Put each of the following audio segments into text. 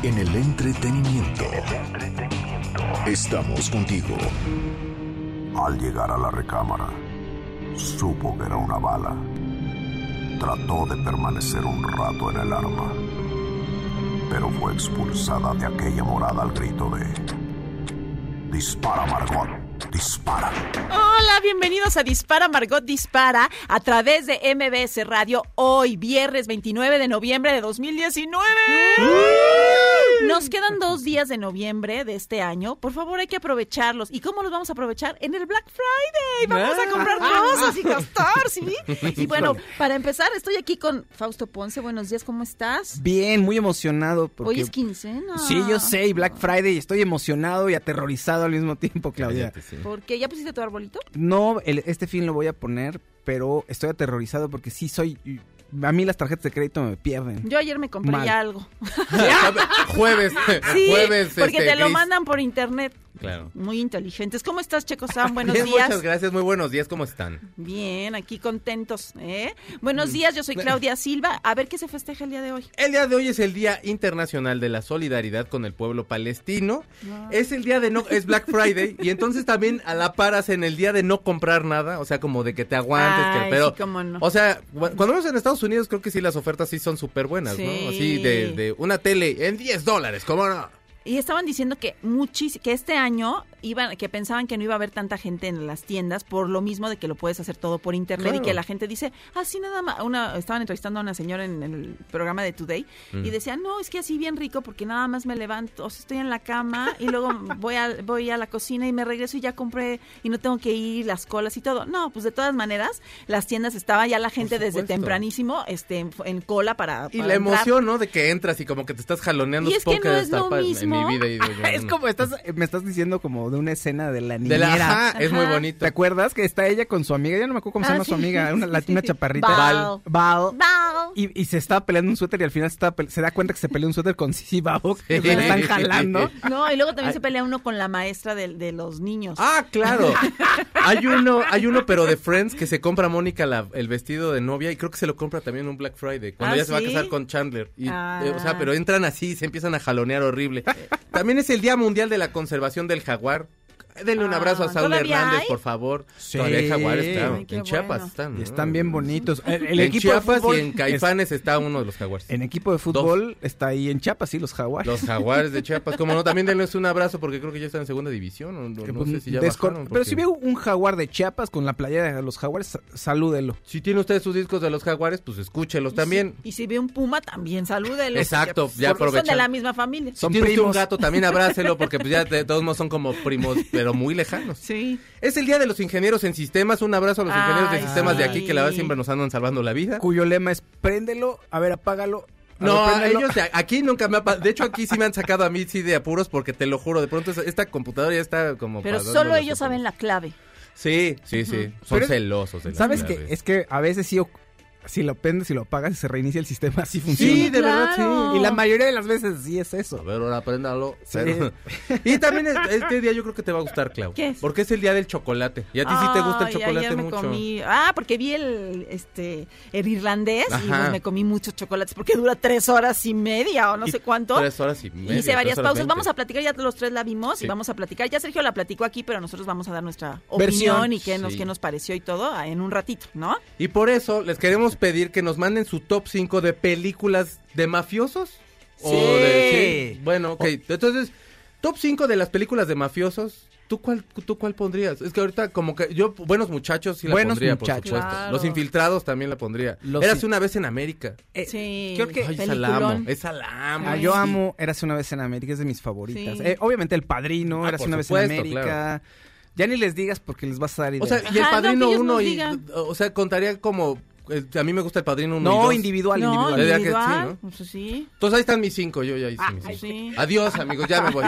En el entretenimiento. Estamos contigo. Al llegar a la recámara, supo que era una bala. Trató de permanecer un rato en el arma, pero fue expulsada de aquella morada al grito de... Dispara, Margot, dispara. Hola, bienvenidos a Dispara Margot Dispara a través de MBS Radio hoy, viernes 29 de noviembre de 2019. Nos quedan dos días de noviembre de este año. Por favor, hay que aprovecharlos. ¿Y cómo los vamos a aprovechar? En el Black Friday. Vamos a comprar cosas y gastar, ¿sí? Y bueno, para empezar, estoy aquí con Fausto Ponce. Buenos días, ¿cómo estás? Bien, muy emocionado. Porque... Hoy es quincena. Sí, yo sé, y Black Friday, y estoy emocionado y aterrorizado al mismo tiempo, Claudia. ¿Por qué? ¿Ya pusiste tu arbolito? No, el- este fin lo voy a poner, pero estoy aterrorizado porque sí soy... A mí las tarjetas de crédito me pierden. Yo ayer me compré Mal. ya algo. Jueves, Sí, jueves. porque este, te lo gris. mandan por internet. Claro. Muy inteligentes. ¿Cómo estás, Checo Sam? Buenos Bien, días. Muchas gracias, muy buenos días, ¿cómo están? Bien, aquí contentos. ¿eh? Buenos Mm. días, yo soy Claudia Silva. A ver qué se festeja el día de hoy. El día de hoy es el Día Internacional de la Solidaridad con el Pueblo Palestino. Es el día de no, es Black Friday y entonces también a la par hacen el día de no comprar nada, o sea, como de que te aguantes, que- pero sí, cómo no. o sea, cu- cuando vemos en Estados Unidos creo que sí las ofertas sí son súper buenas, Sí. ¿no? Así de, de una tele en 10 dólares, ¿cómo no? Y estaban diciendo que muchis que este año iban, que pensaban que no iba a haber tanta gente en las tiendas por lo mismo de que lo puedes hacer todo por internet y que la gente dice, así nada más, una, estaban entrevistando a una señora en el programa de Today y decía, no, es que así bien rico porque nada más me levanto, o sea, estoy en la cama y luego voy a, voy a la cocina y me regreso y ya compré y no tengo que ir, las colas y todo. No, pues de todas maneras, las tiendas estaba ya la gente desde tempranísimo este, en, en cola para... Y la entrar. emoción, ¿no? De que entras y como que te estás jaloneando. Y es que no debe es estar lo padre mismo. En mi vida. y Es como estás, me estás diciendo como de una escena de la De niñera. la, ajá, es muy bonito. ¿Te acuerdas que está ella con su amiga? Ya no me acuerdo cómo se Ah, llama sí, su amiga, una sí, latina sí. chaparrita. Val. Val. Val. Y, y se estaba peleando un suéter y al final se, estaba pe- se da cuenta que se peleó un suéter con Sisi Babo, que se le están jalando. No, y luego también se pelea uno con la maestra de, de los niños. Ah, claro. hay uno, hay uno, pero de Friends que se compra a Mónica la- el vestido de novia y creo que se lo compra también en un Black Friday cuando ¿Ah, ya se va a casar con Chandler. Y, Ah. eh, o sea, pero entran así, se empiezan a jalonear horrible. También es el Día Mundial de la Conservación del Jaguar. Denle un Ah, abrazo a Saúl ¿todavía Hernández, hay? por favor. Sí. Todavía hay jaguares, claro. Ay, en Chiapas están. Están bien bonitos. El, el en equipo Chiapas de fútbol y en Caifanes está uno de los jaguares. En equipo de fútbol está ahí en Chiapas, sí, los jaguares. Los jaguares de Chiapas. Como no, también denles un abrazo porque creo que ya están en segunda división. o No, pues, sé si ya bajaron, Pero porque- si veo un jaguar de Chiapas con la playera de los jaguares, sa- salúdelo. Si tiene usted sus discos de los jaguares, pues escúchelos también. Y si ve un puma, también salúdelo. Exacto, porque, ya porque Son de la misma familia. Si Son tiene un gato, también abrácelo, porque pues ya de todos modos son como primos, pero muy lejanos. Sí. Es el Día de los Ingenieros en Sistemas. Un abrazo a los ingenieros de Ay, sistemas de aquí, que la verdad siempre nos andan salvando la vida. Cuyo lema es préndelo, a ver, apágalo. a No, ellos de aquí nunca me ha De hecho, aquí sí me han sacado a mí sí de apuros, porque te lo juro, de pronto esta computadora ya está como... Pero para solo ellos saben la clave. Sí, sí, sí. Son Pero celosos de la ¿Sabes qué? Es que a veces sí, o- si lo prendes y lo apagas y se reinicia el sistema, así funciona. Sí, de verdad, sí. Y la mayoría de las veces sí es A eso. ver, ahora apréndalo. Sí. Y también es- este día yo creo que te va a gustar, Clau. ¿Qué es? Porque es el día del chocolate. Y a ti sí te gusta el chocolate ayer me mucho. comí- Ah, porque vi el, este, el irlandés y pues me comí muchos chocolates porque dura tres horas y media o no Y sé cuánto. Tres horas y media. Hice varias pausas. Vamos a platicar, ya los tres la vimos Sí. y vamos a platicar. Ya Sergio la platicó aquí, pero nosotros vamos a dar nuestra Versión. opinión y qué nos, Sí. qué nos pareció y todo en un ratito, ¿no? Y por eso les queremos pedir que nos manden su top 5 de películas de mafiosos. O Sí. de, sí. Bueno, ok. Entonces, top 5 de las películas de mafiosos. ¿Tú cuál, ¿Tú cuál pondrías? Es que ahorita como que yo, Buenos Muchachos sí la Buenos pondría, Muchachos. por supuesto. Claro. Los Infiltrados también la pondría. Los Érase una vez en América. Eh, sí. creo que- Ay, esa la amo. Esa la amo. Ah, Ay, yo sí. amo Érase una vez en América, es de mis favoritas. Sí. Eh, obviamente El Padrino, Ah, Érase una vez en América. claro. Ya ni les digas porque les vas a dar O ideas. sea, y el Ajá, no, padrino que ellos uno, nos y, o sea, contaría como eh, a mí me gusta el padrino 1 y No, dos. individual, no, individual. ¿Verdad que sí, individual. no? Pues sí. Entonces ahí están mis cinco, yo ya hice mis cinco. sí. Adiós, amigos, ya me voy.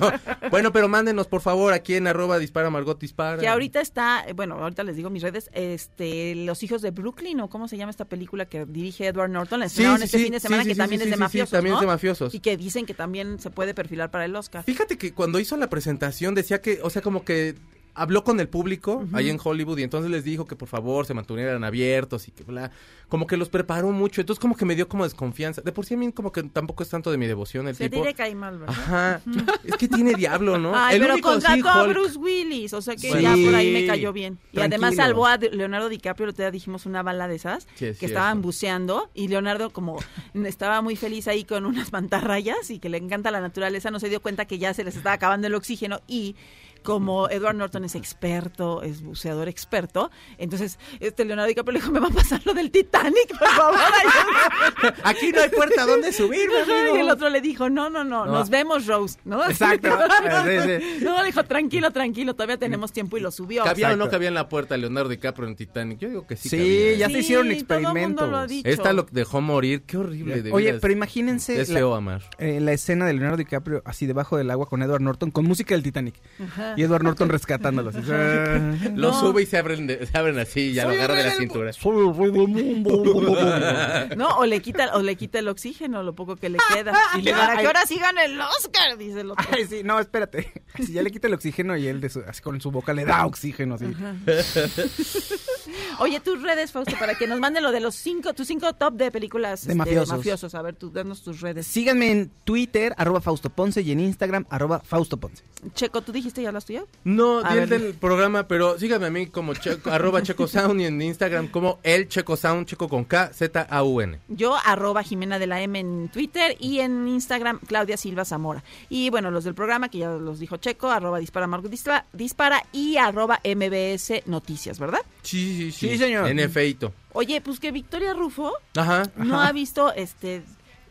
No, Bueno, pero mándenos, por favor, aquí en arroba dispara Margot dispara. Que ahorita está, bueno, ahorita les digo mis redes, este, Los hijos de Brooklyn, o cómo se llama esta película que dirige Edward Norton, la Sí, estrenaron sí, este sí, fin de semana, sí, que sí, también sí, es de sí, sí, mafiosos, también es de mafiosos. Y que dicen que también se puede perfilar para el Oscar. Fíjate que cuando hizo la presentación decía que, o sea, como que habló con el público ahí en Hollywood y entonces les dijo que por favor se mantuvieran abiertos y que bla, como que los preparó mucho, entonces como que me dio como desconfianza. De por sí a mí como que tampoco es tanto de mi devoción el Se tipo. te cae mal, ¿verdad? Ajá, es que tiene diablo, ¿no? Ay, el pero único contrató sí, a Hulk. Bruce Willis, o sea que Sí. ya por ahí me cayó bien. Y además salvó a Leonardo DiCaprio, el otro día dijimos una bala de esas, Sí, es que cierto. estaban buceando, y Leonardo como estaba muy feliz ahí con unas mantarrayas y que le encanta la naturaleza, no se dio cuenta que ya se les estaba acabando el oxígeno y como Edward Norton es experto, es buceador experto, entonces este Leonardo DiCaprio le dijo, me va a pasar lo del Titanic, por favor, ayúdame". Aquí no hay puerta donde subirme, amigo. Y el otro le dijo, no, no, no, No. nos vemos, Rose, ¿no? Exacto. Sí, sí. No, le dijo, tranquilo, tranquilo, todavía tenemos tiempo y lo subió. ¿Cabía o no cabía en la puerta Leonardo DiCaprio en Titanic? Yo digo que sí. Sí, cabía. ya se hicieron todo el mundo experimentos. lo ha dicho. Esta lo dejó morir, qué horrible. de Oye, pero imagínense Es la, amar. eh, la escena de Leonardo DiCaprio así debajo del agua con Edward Norton con música del Titanic. Y Edward Norton rescatándolo. así. Lo No. sube y se abren, de- se abren así y ya lo agarra de la cintura. No, o le quita, o le quita el oxígeno, lo poco que le queda. Y le para que ahora sí gane el Oscar, dice el otro. Ay, sí, no, espérate. Si ya le quita el oxígeno y él de su- así con su boca le da oxígeno así. Oye, tus redes, Fausto, para que nos manden lo de los cinco, tus cinco top de películas De este, mafiosos. A ver, tú, danos tus redes. Síganme en Twitter, arroba Fausto Ponce, y en Instagram, arroba Fausto Ponce. Checo, ¿tú dijiste ya las tuyas? No, A di el del programa, pero síganme a mí como checo, arroba Checo Sound y en Instagram como el Checo Sound, Checo con K, Z, A, U, N. Yo, arroba Jimena de la M en Twitter y en Instagram, Claudia Silva Zamora. Y bueno, los del programa, que ya los dijo Checo, arroba Dispara Margot Dispara, dispara y arroba MBS Noticias, ¿verdad? Sí, sí, sí. Sí, señor. En efeito. Oye, pues que Victoria Rufo Ajá. no ha visto este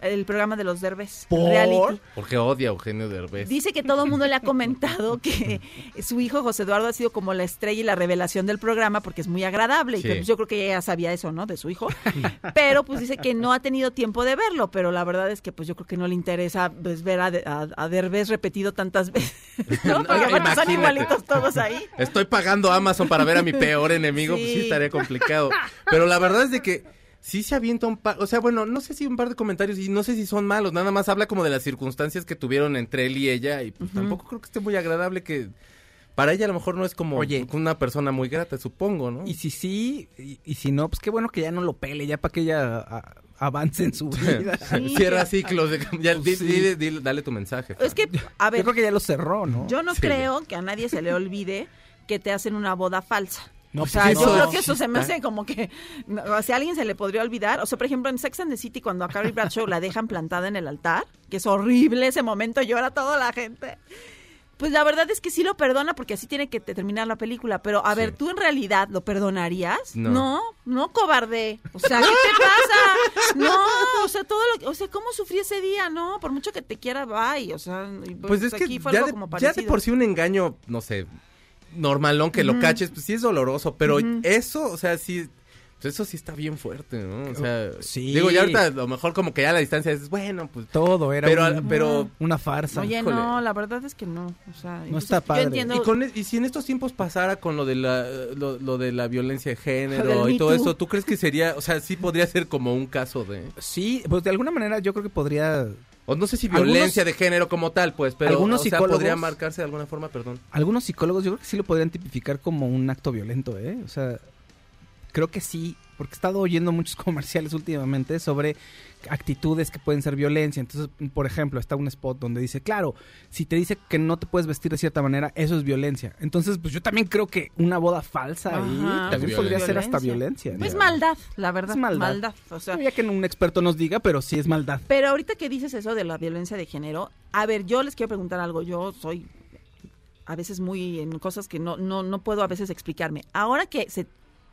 el programa de los Derbez, ¿Por? reality. Porque odia a Eugenio Derbez. Dice que todo el mundo le ha comentado que su hijo José Eduardo ha sido como la estrella y la revelación del programa porque es muy agradable. Y que, pues, yo creo que ella ya sabía eso, ¿no? De su hijo. Pero pues dice que no ha tenido tiempo de verlo. Pero la verdad es que pues yo creo que no le interesa pues, ver a, a, a Derbez repetido tantas veces. ¿no? Porque Oiga, aparte son igualitos todos ahí. Estoy pagando Amazon para ver a mi peor enemigo, pues sí Sí. estaría complicado. Pero la verdad es de que sí se avienta un par, o sea, bueno, no sé si un par de comentarios y no sé si son malos, nada más habla como de las circunstancias que tuvieron entre él y ella y pues tampoco creo que esté muy agradable que para ella a lo mejor no es como Oye. una persona muy grata, supongo, ¿no? Y si sí, y, y si no, pues qué bueno que ya no lo pele, ya para que ella a- avance en su vida. Sí. Cierra ciclos, de- ya, di- Sí. dile- dile- dale tu mensaje. Es que, a ver, Yo creo que ya lo cerró, ¿no? yo no Sí. creo que a nadie se le olvide que te hacen una boda falsa. No, o pues sea, yo creo que eso se me hace como que, no, o sea, a alguien se le podría olvidar. O sea, por ejemplo, en Sex and the City, cuando a Carrie Bradshaw la dejan plantada en el altar, que es horrible ese momento, llora toda la gente. Pues la verdad es que sí lo perdona porque así tiene que te- terminar la película. Pero a ver. ¿tú en realidad lo perdonarías? No. no, no, cobarde. O sea, ¿qué te pasa? No, o sea, todo lo, o sea, ¿cómo sufrí ese día? No, por mucho que te quiera, bye. O sea, y Pues es que aquí fue ya algo de, como ya de por sí un engaño, no sé, normalón que lo caches, pues sí es doloroso, pero eso, o sea, sí, pues eso sí está bien fuerte, ¿no? O sea, Sí. digo, ya ahorita a lo mejor como que ya a la distancia es, bueno, pues, Todo era pero, un- pero, una farsa. Oye, híjole. no, la verdad es que no. O sea, entonces, está padre. Yo entiendo. y, con, y si en estos tiempos pasara con lo de la, lo, lo de la violencia de género y todo eso, ¿tú crees que sería, o sea, sí podría ser como un caso de, Sí, pues de alguna manera yo creo que podría... o no sé si Algunos- violencia de género como tal, pues, pero, algunos o sea, psicólogos- podría marcarse de alguna forma, perdón. Algunos psicólogos yo creo que sí lo podrían tipificar como un acto violento, ¿eh? O sea, creo que sí, porque he estado oyendo muchos comerciales últimamente sobre actitudes que pueden ser violencia. Entonces, por ejemplo, está un spot donde dice, claro, si te dice que no te puedes vestir de cierta manera, eso es violencia. Entonces, pues yo también creo que una boda falsa ahí Ajá. también Es podría ser hasta violencia. Es ¿no? maldad, la verdad. Es maldad. maldad. O sea, Ya que un experto nos diga, pero sí es maldad. pero ahorita que dices eso de la violencia de género, a ver, yo les quiero preguntar algo. Yo soy a veces muy en cosas que no, no, no puedo a veces explicarme. Ahora que se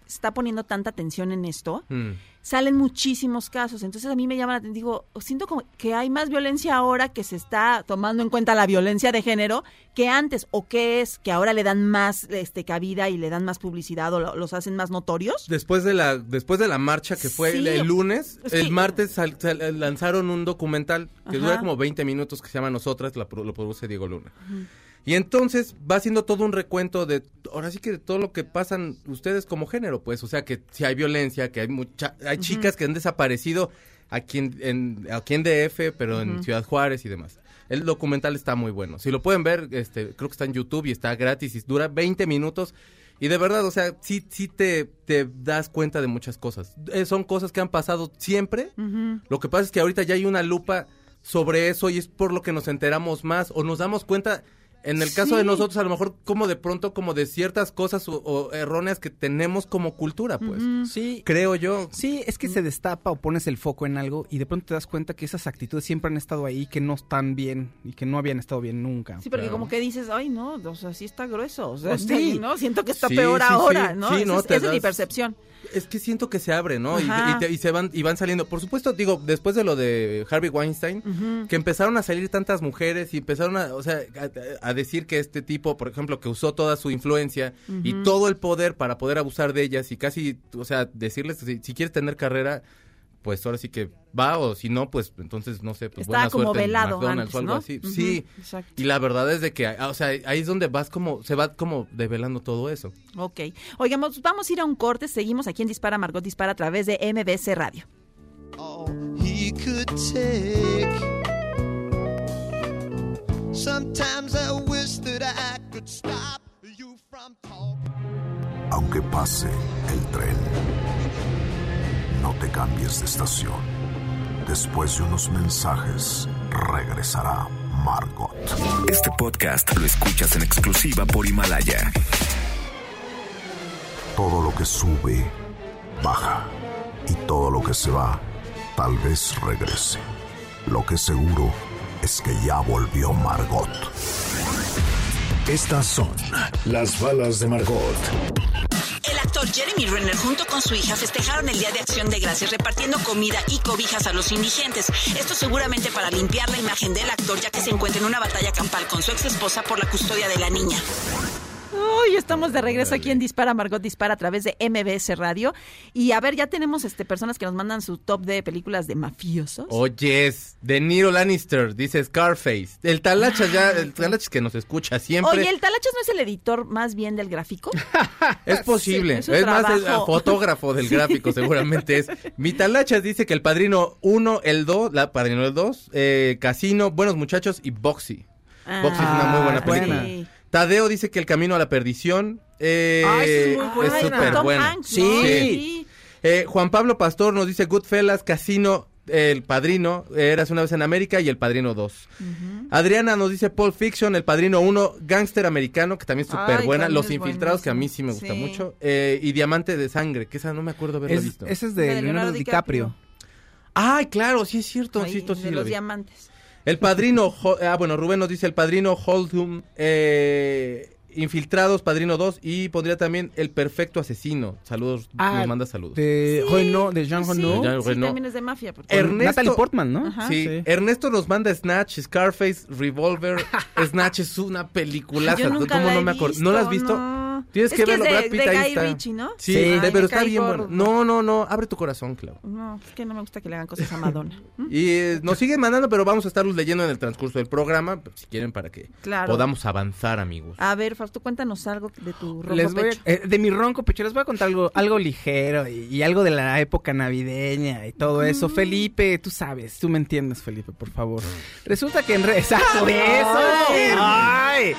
está poniendo tanta atención en esto, Mm. salen muchísimos casos. Entonces a mí me llama la atención, digo, siento como que hay más violencia ahora que se está tomando en cuenta la violencia de género que antes, o que es que ahora le dan más este cabida y le dan más publicidad o lo- los hacen más notorios. Después de la después de la marcha que fue Sí. el, lunes, Es el martes sal- sal- lanzaron un documental que Ajá. dura como 20 minutos que se llama Nosotras, la lo produce Diego Luna. Y entonces va haciendo todo un recuento de, ahora sí que de todo lo que pasan ustedes como género, pues, o sea, que si hay violencia, que hay mucha, hay chicas que han desaparecido aquí en, en- aquí en DF, pero en Ciudad Juárez y demás. El documental está muy bueno. Si lo pueden ver, este, creo que está en YouTube y está gratis y dura 20 minutos. Y de verdad, o sea, sí, sí te, te das cuenta de muchas cosas. Eh, son cosas que han pasado siempre. Lo que pasa es que ahorita ya hay una lupa sobre eso y es por lo que nos enteramos más o nos damos cuenta, en el caso de nosotros, a lo mejor como de pronto, como de ciertas cosas o, o erróneas que tenemos como cultura, pues. Sí, Creo yo. Sí, es que se destapa o pones el foco en algo y de pronto te das cuenta que esas actitudes siempre han estado ahí, que no están bien y que no habían estado bien nunca. Sí, porque como que dices, ay, no, o sea, sí está grueso. O sea, Pues sí. ¿no? Siento que está Sí, peor sí, sí. ahora, ¿no? Sí, Esa no, es, te esa es mi percepción. Es que siento que se abre, ¿no? Y, Ajá. y te- y se van y van saliendo. Por supuesto, digo, después de lo de Harvey Weinstein, que empezaron a salir tantas mujeres y empezaron a, o sea, a, a decir que este tipo, por ejemplo, que usó toda su influencia y todo el poder para poder abusar de ellas y casi, o sea, decirles que si, si quieres tener carrera, pues ahora sí que va o si no, pues entonces no sé, pues Estaba buena como suerte en velado McDonald's antes, o algo ¿no? así. Ujú, Sí. exacto. Y la verdad es de que, o sea, ahí es donde vas como, se va como develando todo eso. Ok. Oigamos, vamos a ir a un corte. Seguimos aquí en Dispara Margot Dispara a través de MBC Radio. all he could take. Aunque pase el tren, no te cambies de estación. Después de unos mensajes, regresará Margot. Este podcast lo escuchas en exclusiva por Himalaya. Todo lo que sube, baja. Y todo lo que se va, tal vez regrese. Lo que seguro que ya volvió Margot. Estas son las balas de Margot. El actor Jeremy Renner junto con su hija festejaron el Día de Acción de Gracias repartiendo comida y cobijas a los indigentes. Esto seguramente para limpiar la imagen del actor ya que se encuentra en una batalla campal con su ex esposa por la custodia de la niña. Uy, estamos de regreso aquí en Dispara Margot Dispara a través de MBS Radio. Y a ver, ya tenemos este personas que nos mandan su top de películas de mafiosos. Oye, es De Niro Lannister, dice Scarface. El Talachas ya, el Talachas que nos escucha siempre. Oye, ¿el Talachas no es el editor más bien del gráfico? es posible. Sí, es más el fotógrafo del gráfico, seguramente es. Mi Talachas dice que el padrino 1, el 2, la padrino el 2, eh, Casino, Buenos Muchachos y Boxy. Boxy es una muy buena Ah, película. sí. Tadeo dice que El Camino a la Perdición. Eh, Ay, es súper Tom buena. Hanks, Sí. ¿no? Sí. Eh, Juan Pablo Pastor nos dice Goodfellas, Casino, El Padrino, Eras una vez en América y El Padrino 2. Adriana nos dice Pulp Fiction, El Padrino 1, Gangster Americano, que también es súper buena. Los Infiltrados, que a mí sí me gusta Sí. mucho. Eh, y Diamante de Sangre, que esa no me acuerdo haberla Es- visto. ese es de, de Leonardo, Leonardo DiCaprio. Ay, claro, sí es cierto. Ahí, sí, esto sí de lo los vi. diamantes. El Padrino, ah, bueno, Rubén nos dice El Padrino Holdum, eh, Infiltrados, Padrino 2 y pondría también El Perfecto Asesino. Saludos, Ah, nos manda saludos. De Sí, Renault, de Jean sí, Renault. Jean sí, también es de mafia. porque- Er- Ernesto- Natalie Portman, ¿no? Ajá. Sí, Sí. Ernesto nos manda Snatch, Scarface, Revolver. Snatch es una peliculaza. Yo nunca ¿Cómo la no he me acuerdo? ¿No la has visto? no. Tienes Es que que es verlo, de- Brad Pitt de ahí Guy está. Ritchie, ¿no? Sí, Sí. de- Ay, pero me está cae bien gordo. bueno. No, no, no, abre tu corazón, Clau. No, es que no me gusta que le hagan cosas a Madonna. ¿Mm? Y eh, nos siguen mandando, pero vamos a estarlos leyendo en el transcurso del programa, pues, si quieren, para que Claro. podamos avanzar, amigos. A ver, Fausto, cuéntanos algo de tu ronco Les voy a- pecho. eh, de mi ronco pecho, les voy a contar algo, algo ligero y, y algo de la época navideña y todo Mm. eso. Felipe, tú sabes, tú me entiendes, Felipe, por favor. Resulta que en re- Exacto, de eso. Ay.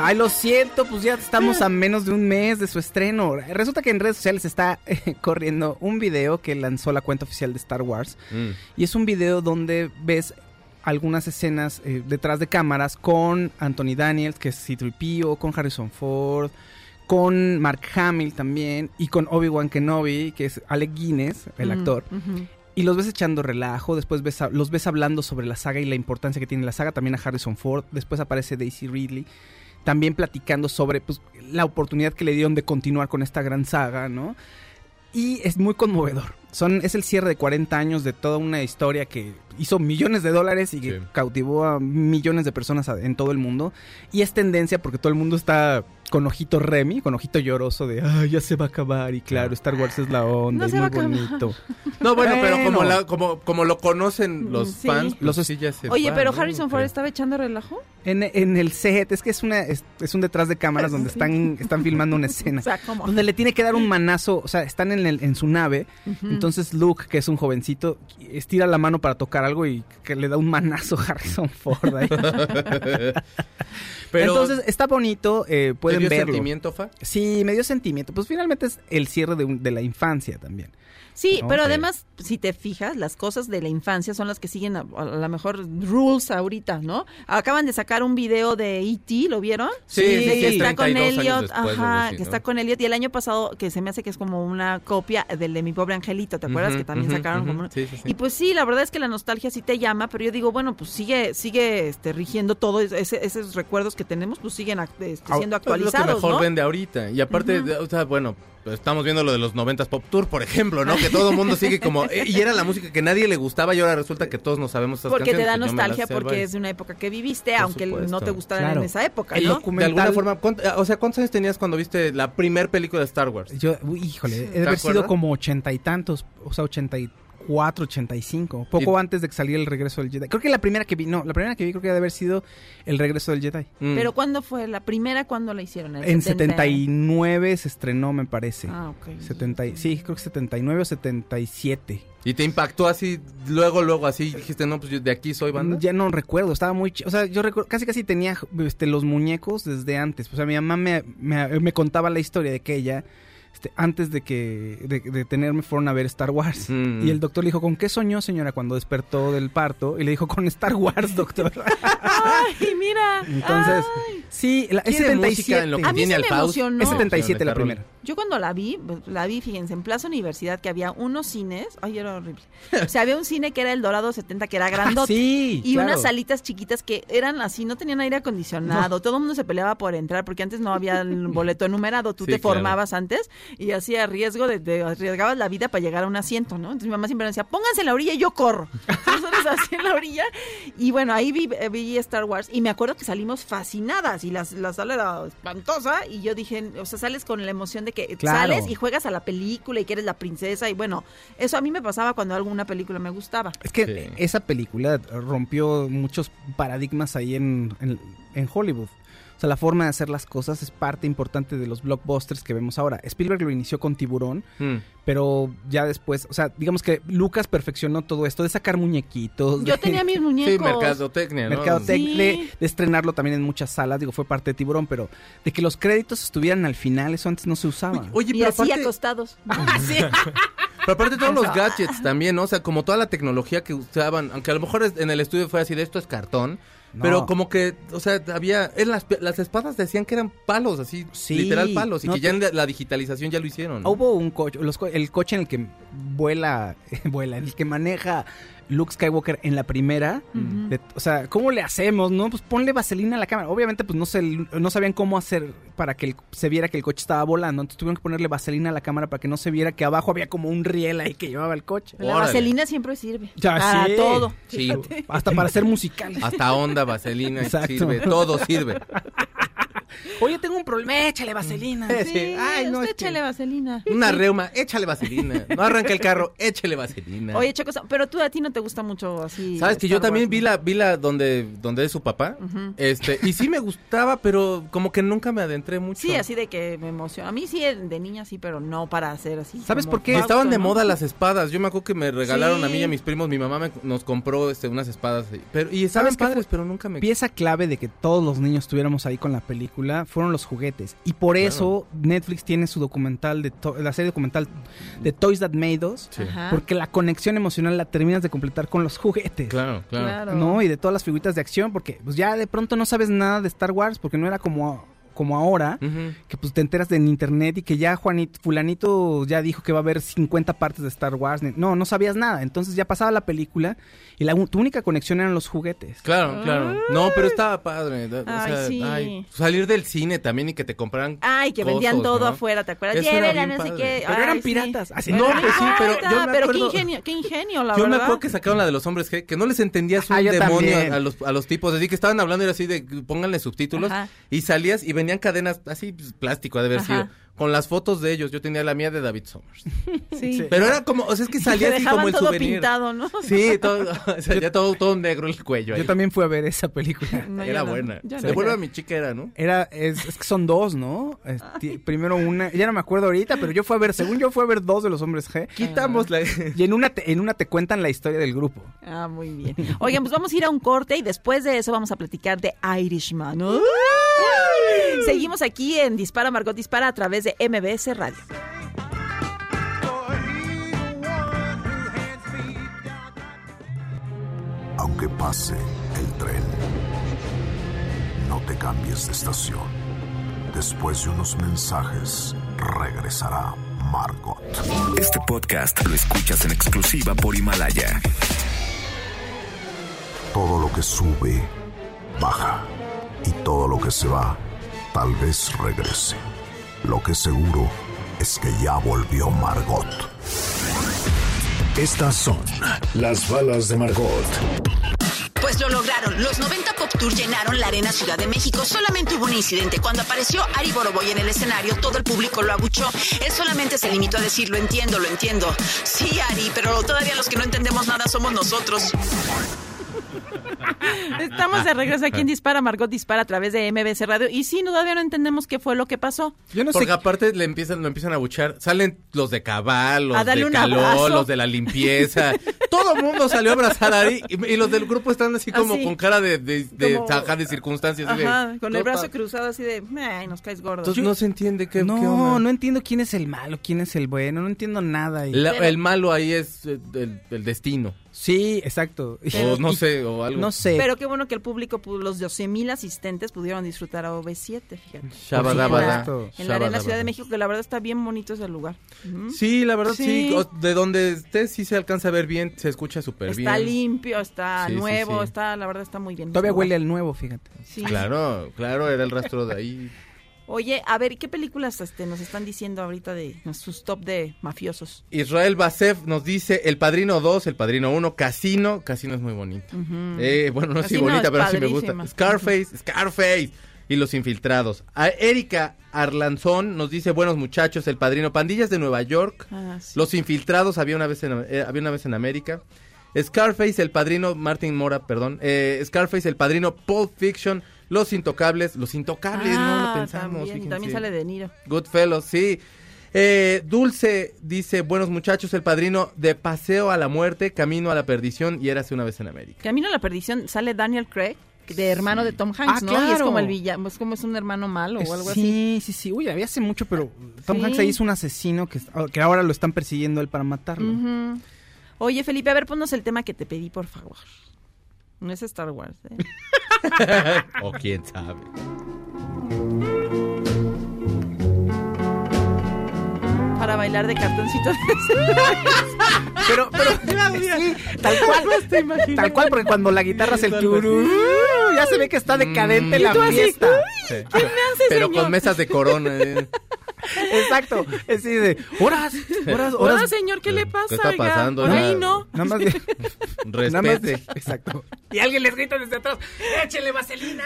Ay, lo siento, pues ya estamos a menos de un mes de su estreno. Resulta que en redes sociales está eh, corriendo un video que lanzó la cuenta oficial de Star Wars. Mm. Y es un video donde ves algunas escenas eh, detrás de cámaras con Anthony Daniels, que es C-3PO, con Harrison Ford, con Mark Hamill también, y con Obi-Wan Kenobi, que es Alec Guinness, el Mm, actor. Y los ves echando relajo, después ves a- los ves hablando sobre la saga y la importancia que tiene la saga, también a Harrison Ford, después aparece Daisy Ridley. También platicando sobre pues, la oportunidad que le dieron de continuar con esta gran saga, ¿no? Y es muy conmovedor. Son, es el cierre de 40 años de toda una historia que hizo millones de dólares y que cautivó a millones de personas en todo el mundo. Y es tendencia porque todo el mundo está con ojito Remy, con ojito lloroso de, ay, ya se va a acabar. Y claro, Star Wars es la onda, No es muy bonito. No, bueno, pero como, la, como, como lo conocen los Sí. fans, pues Los sí ya se Oye, pero ¿no? Harrison Ford estaba echando relajo. En, en el set, es que es una es, es un detrás de cámaras donde están, están filmando una escena. O sea, ¿cómo? Donde le tiene que dar un manazo, o sea, están en, el- en su nave, entonces Luke, que es un jovencito, estira la mano para tocar algo y que le da un manazo a Harrison Ford ahí. Pero, entonces está bonito, eh, ¿te pueden dio verlo. sentimiento, Fa? Sí, me dio sentimiento. Pues finalmente es el cierre de, un- de la infancia también. Sí, pero además, si te fijas, las cosas de la infancia son las que siguen a, a lo mejor rules ahorita, ¿no? Acaban de sacar un video de E.T., ¿lo vieron? Sí, Sí, De que está con 32 años Elliot, ajá, que está con Elliot y el año pasado que se me hace que es como una copia del de mi pobre angelito, ¿te acuerdas? Que también sacaron como una- Sí, sí. Y pues sí, la verdad es que la nostalgia sí te llama, pero yo digo, bueno, pues sigue sigue este rigiendo todo ese- esos recuerdos que tenemos, pues siguen este, siendo Es lo que actualizados, mejor ¿no? vende ahorita. Y aparte, o sea, bueno, estamos viendo lo de los 90s Pop Tour, por ejemplo, ¿no? Que todo el mundo sigue como... y era la música que nadie le gustaba y ahora resulta que todos nos sabemos esas Porque te canciones. da pues nostalgia porque es de una época que viviste, Por aunque no te gustaran Claro. en esa época, El ¿no? docu- De alguna forma, ¿cuánto- o sea, ¿cuántos años tenías cuando viste la primer película de Star Wars? Yo, uy, híjole, he de ¿Te haber sido como ochenta y tantos, o sea, ochenta y cuatro, ochenta y cinco, poco Y- antes de que saliera el regreso del Jedi. Creo que la primera que vi, no, la primera que vi creo que ha de haber sido el regreso del Jedi. Mm. Pero ¿cuándo fue la primera? ¿Cuándo la hicieron? ¿El En 70? 79 se estrenó, me parece. Ah, ok. 70, y- sí, creo que 79 o 77. Y te impactó así, luego, luego, así, dijiste, no, pues yo de aquí soy banda. Ya no recuerdo, estaba muy... ch- O sea, yo recuerdo, casi casi tenía este, los muñecos desde antes. O sea, mi mamá me, me, me contaba la historia de que ella, este, antes de que de, de tenerme, fueron a ver Star Wars. Mm. Y el doctor le dijo, ¿con qué soñó, señora, cuando despertó del parto? Y le dijo, con Star Wars, doctor. Ay, mira. Entonces, Ay. sí, la, es Tiene música 77. en lo que A mí tiene al me Faust. emocionó. Es 77 la primera. Yo cuando la vi, la vi, fíjense, en Plaza Universidad, que había unos cines, ay, era horrible. O sea, había un cine que era el Dorado 70, que era grandote. sí, Y claro. unas salitas chiquitas que eran así, no tenían aire acondicionado. Todo el mundo se peleaba por entrar porque antes no había el boleto enumerado. Tú Sí, te claro. formabas antes y hacía riesgo de, de- arriesgabas la vida para llegar a un asiento, ¿no? Entonces mi mamá siempre me decía, pónganse en la orilla y yo corro. Nosotros así en la orilla. Y bueno, ahí vi, eh, vi Star Wars y me acuerdo que salimos fascinadas y las, la sala era espantosa y yo dije, o sea, sales con la emoción de que Claro. sales y juegas a la película y que eres la princesa y bueno, eso a mí me pasaba cuando alguna película me gustaba. Es que Sí. esa película rompió muchos paradigmas ahí en, en- en Hollywood. O sea, la forma de hacer las cosas es parte importante de los blockbusters que vemos ahora. Spielberg lo inició con Tiburón, Mm. pero ya después, o sea, digamos que Lucas perfeccionó todo esto de sacar muñequitos. Yo de- tenía mis muñecos. Sí, mercadotecnia, ¿no? Mercadotec, Sí. de, de estrenarlo también en muchas salas, digo, fue parte de Tiburón, pero de que los créditos estuvieran al final, eso antes no se usaba. Oye, y pero así aparte, acostados. sí. pero aparte todos los gadgets también, ¿no? O sea, como toda la tecnología que usaban, aunque a lo mejor en el estudio fue así de esto es cartón, No. pero como que, o sea, había, en las, las espadas decían que eran palos, así, Sí, literal palos, y no que ya en la, la digitalización ya lo hicieron. Hubo un coche, los co- el coche en el que vuela, vuela, en el que maneja Luke Skywalker en la primera. de- o sea, ¿cómo le hacemos, no? Pues ponle vaselina a la cámara. Obviamente, pues no se, no sabían cómo hacer para que el- se viera que el coche estaba volando. Entonces tuvieron que ponerle vaselina a la cámara para que no se viera que abajo había como un riel ahí que llevaba el coche. La Órale. vaselina siempre sirve. Ya para sé. todo. Sí, Hasta para hacer musicales. hasta onda, vaselina, Exacto. sirve, todo sirve. Oye, tengo un problema, échale vaselina. Sí, Ay, no, échale vaselina. Una reuma, échale vaselina. No arranca el carro, échale vaselina. Oye, Chaco, pero tú a ti no te gusta mucho así. Sabes que yo también Wars, vi la, vi la donde, donde es su papá. Este, y sí me gustaba, pero como que nunca me adentré mucho. Sí, así de que me emociona. A mí sí, de niña sí, pero no para hacer así. ¿Sabes por qué? Fausto, estaban de ¿no? moda las espadas. Yo me acuerdo que me regalaron a mí y a mis primos. Mi mamá me- nos compró este, unas espadas. Pero, y estaban ¿Sabes padres, pero nunca me... Pieza clave de que todos los niños estuviéramos ahí con la película fueron los juguetes. Y por eso Netflix tiene su documental, de to- la serie documental de Toys That Made Us. Sí. Porque la conexión emocional la terminas de completar con los juguetes. Claro, claro. Claro. ¿No? Y de todas las figuritas de acción, porque pues ya de pronto no sabes nada de Star Wars, porque no era como como ahora, que pues te enteras de en internet y que ya Juanito, fulanito ya dijo que va a haber 50 partes de Star Wars. No, no sabías nada. Entonces ya pasaba la película y la, tu única conexión eran los juguetes. Claro, claro. No, pero estaba padre. o Ay, sea, sí. ay, salir del cine también y que te compraran. Ay, que vendían todo ¿no? afuera, ¿te acuerdas? Eso era Llévela, bien no sé padre. qué. Pero Ay, eran sí. piratas. Así, No, pues sí, pero yo me pero acuerdo- qué ingenio, qué ingenio, la Yo me verdad. acuerdo que sacaron la de los hombres G, que no les entendías un Ah, yo demonio a los, a los tipos, así que estaban hablando y era así de pónganle subtítulos Ajá. y salías y venían cadenas así pues, plástico ha de haber Ajá. sido con las fotos de ellos. Yo tenía la mía de David Summers. Sí. Pero era como, o sea, es que salía así como el todo souvenir. pintado, ¿no? Sí, todo, o sea, ya todo, todo negro el cuello. ahí. Yo también fui a ver esa película. No, era no. buena. No. Devuelve a mi chica era, ¿no? Era, es, es que son dos, ¿no? Este, primero una, ya no me acuerdo ahorita, pero yo fui a ver, según yo fui a ver dos de los hombres G. Quitamos la... Y en una, te, en una te cuentan la historia del grupo. Ah, muy bien. Oigan, pues vamos a ir a un corte y después de eso vamos a platicar de Irishman. ¡Uy! Seguimos aquí en Dispara Margot Dispara a través de MBS Radio. Aunque pase el tren, no te cambies de estación. Después de unos mensajes, regresará Margot. Este podcast lo escuchas en exclusiva por Himalaya. Todo lo que sube, baja. Y todo lo que se va, tal vez regrese. Lo que seguro es que ya volvió Margot. Estas son las balas de Margot. Pues lo lograron. Los 90 Pop Tour llenaron la Arena Ciudad de México. Solamente hubo un incidente. Cuando apareció Ari Boroboy en el escenario, todo el público lo abuchó. Él solamente se limitó a decir, lo entiendo, lo entiendo. Sí, Ari, pero todavía los que no entendemos nada somos nosotros. Estamos de regreso aquí en Dispara Margot Dispara a través de MBS Radio. Y sí, todavía no entendemos qué fue lo que pasó. Yo no Porque sé. aparte le empiezan, lo empiezan a buchar. Salen los de cabal, los de calor, abrazo. los de la limpieza. Todo el mundo salió a abrazar a Ari. Y, y los del grupo están así como Así. con cara de, de, de, Como- de circunstancias. así de, Ajá, con el ¿qué brazo cruzado así de, ay, nos caes gordo. Entonces no se entiende qué, qué no, onda. no entiendo quién es el malo, quién es el bueno, no entiendo nada. y- La- Pero- el malo ahí es el, el destino. Sí, exacto. o no Y- sé, o algo. No sé. Pero qué bueno que el público, pu- los 12 mil asistentes pudieron disfrutar a OV7, fíjate. Shabadabada. En la Arena Shabadabada. Ciudad de México, que la verdad está bien bonito ese lugar. Sí, la verdad sí. De donde esté sí se alcanza a ver bien, se escucha súper bien. Está limpio, está Sí, nuevo, sí. está, la verdad está muy bien. Todavía huele al nuevo, fíjate. Sí. Claro, claro, era el rastro de ahí. Oye, a ver, ¿qué películas este, nos están diciendo ahorita de sus top de mafiosos? Israel Basef nos dice El Padrino 2, El Padrino 1, Casino. Casino es muy bonito. Eh, bueno, no es Casino bonita, es pero sí me gusta. Scarface, Scarface. Y Los Infiltrados. A Erika Arlanzón nos dice Buenos muchachos, El Padrino, Pandillas de Nueva York. Ah, sí. Los Infiltrados, había una vez en, eh, había una vez en América. Scarface, El Padrino, Martin Mora, perdón. Eh, Scarface, El Padrino, Pulp Fiction. Los Intocables. Los Intocables, no Ah, lo pensamos. También, sale De Niro. Goodfellas, sí. Eh, Dulce dice, buenos muchachos, el padrino de Paseo a la Muerte, Camino a la Perdición y Érase una vez en América. Camino a la perdición sale Daniel Craig, de hermano de Tom Hanks, Ah, ¿no? Y es claro. como el villano, es como es un hermano malo o algo así. sí, sí, sí. Uy, había hace mucho, pero Tom Sí. Hanks ahí es un asesino que, que ahora lo están persiguiendo él para matarlo. Oye, Felipe, a ver, ponnos el tema que te pedí, por favor. No es Star Wars, ¿eh? o quién sabe. Para bailar de cartoncito. Pero, pero, sí, tal cual. Tal cual, porque cuando la guitarra hace el turú, ya se ve que está decadente la fiesta. Sí. ¿Qué me hace, Pero señor? con mesas de corona. eh. Exacto. Es así de, horas, horas, Hola, horas. señor, ¿qué le pasa? ¿Qué está oiga? pasando? Por ahí Ya. no. Nada más, de- nada más de- Respete. exacto. Y alguien les grita desde atrás, échele vaselina.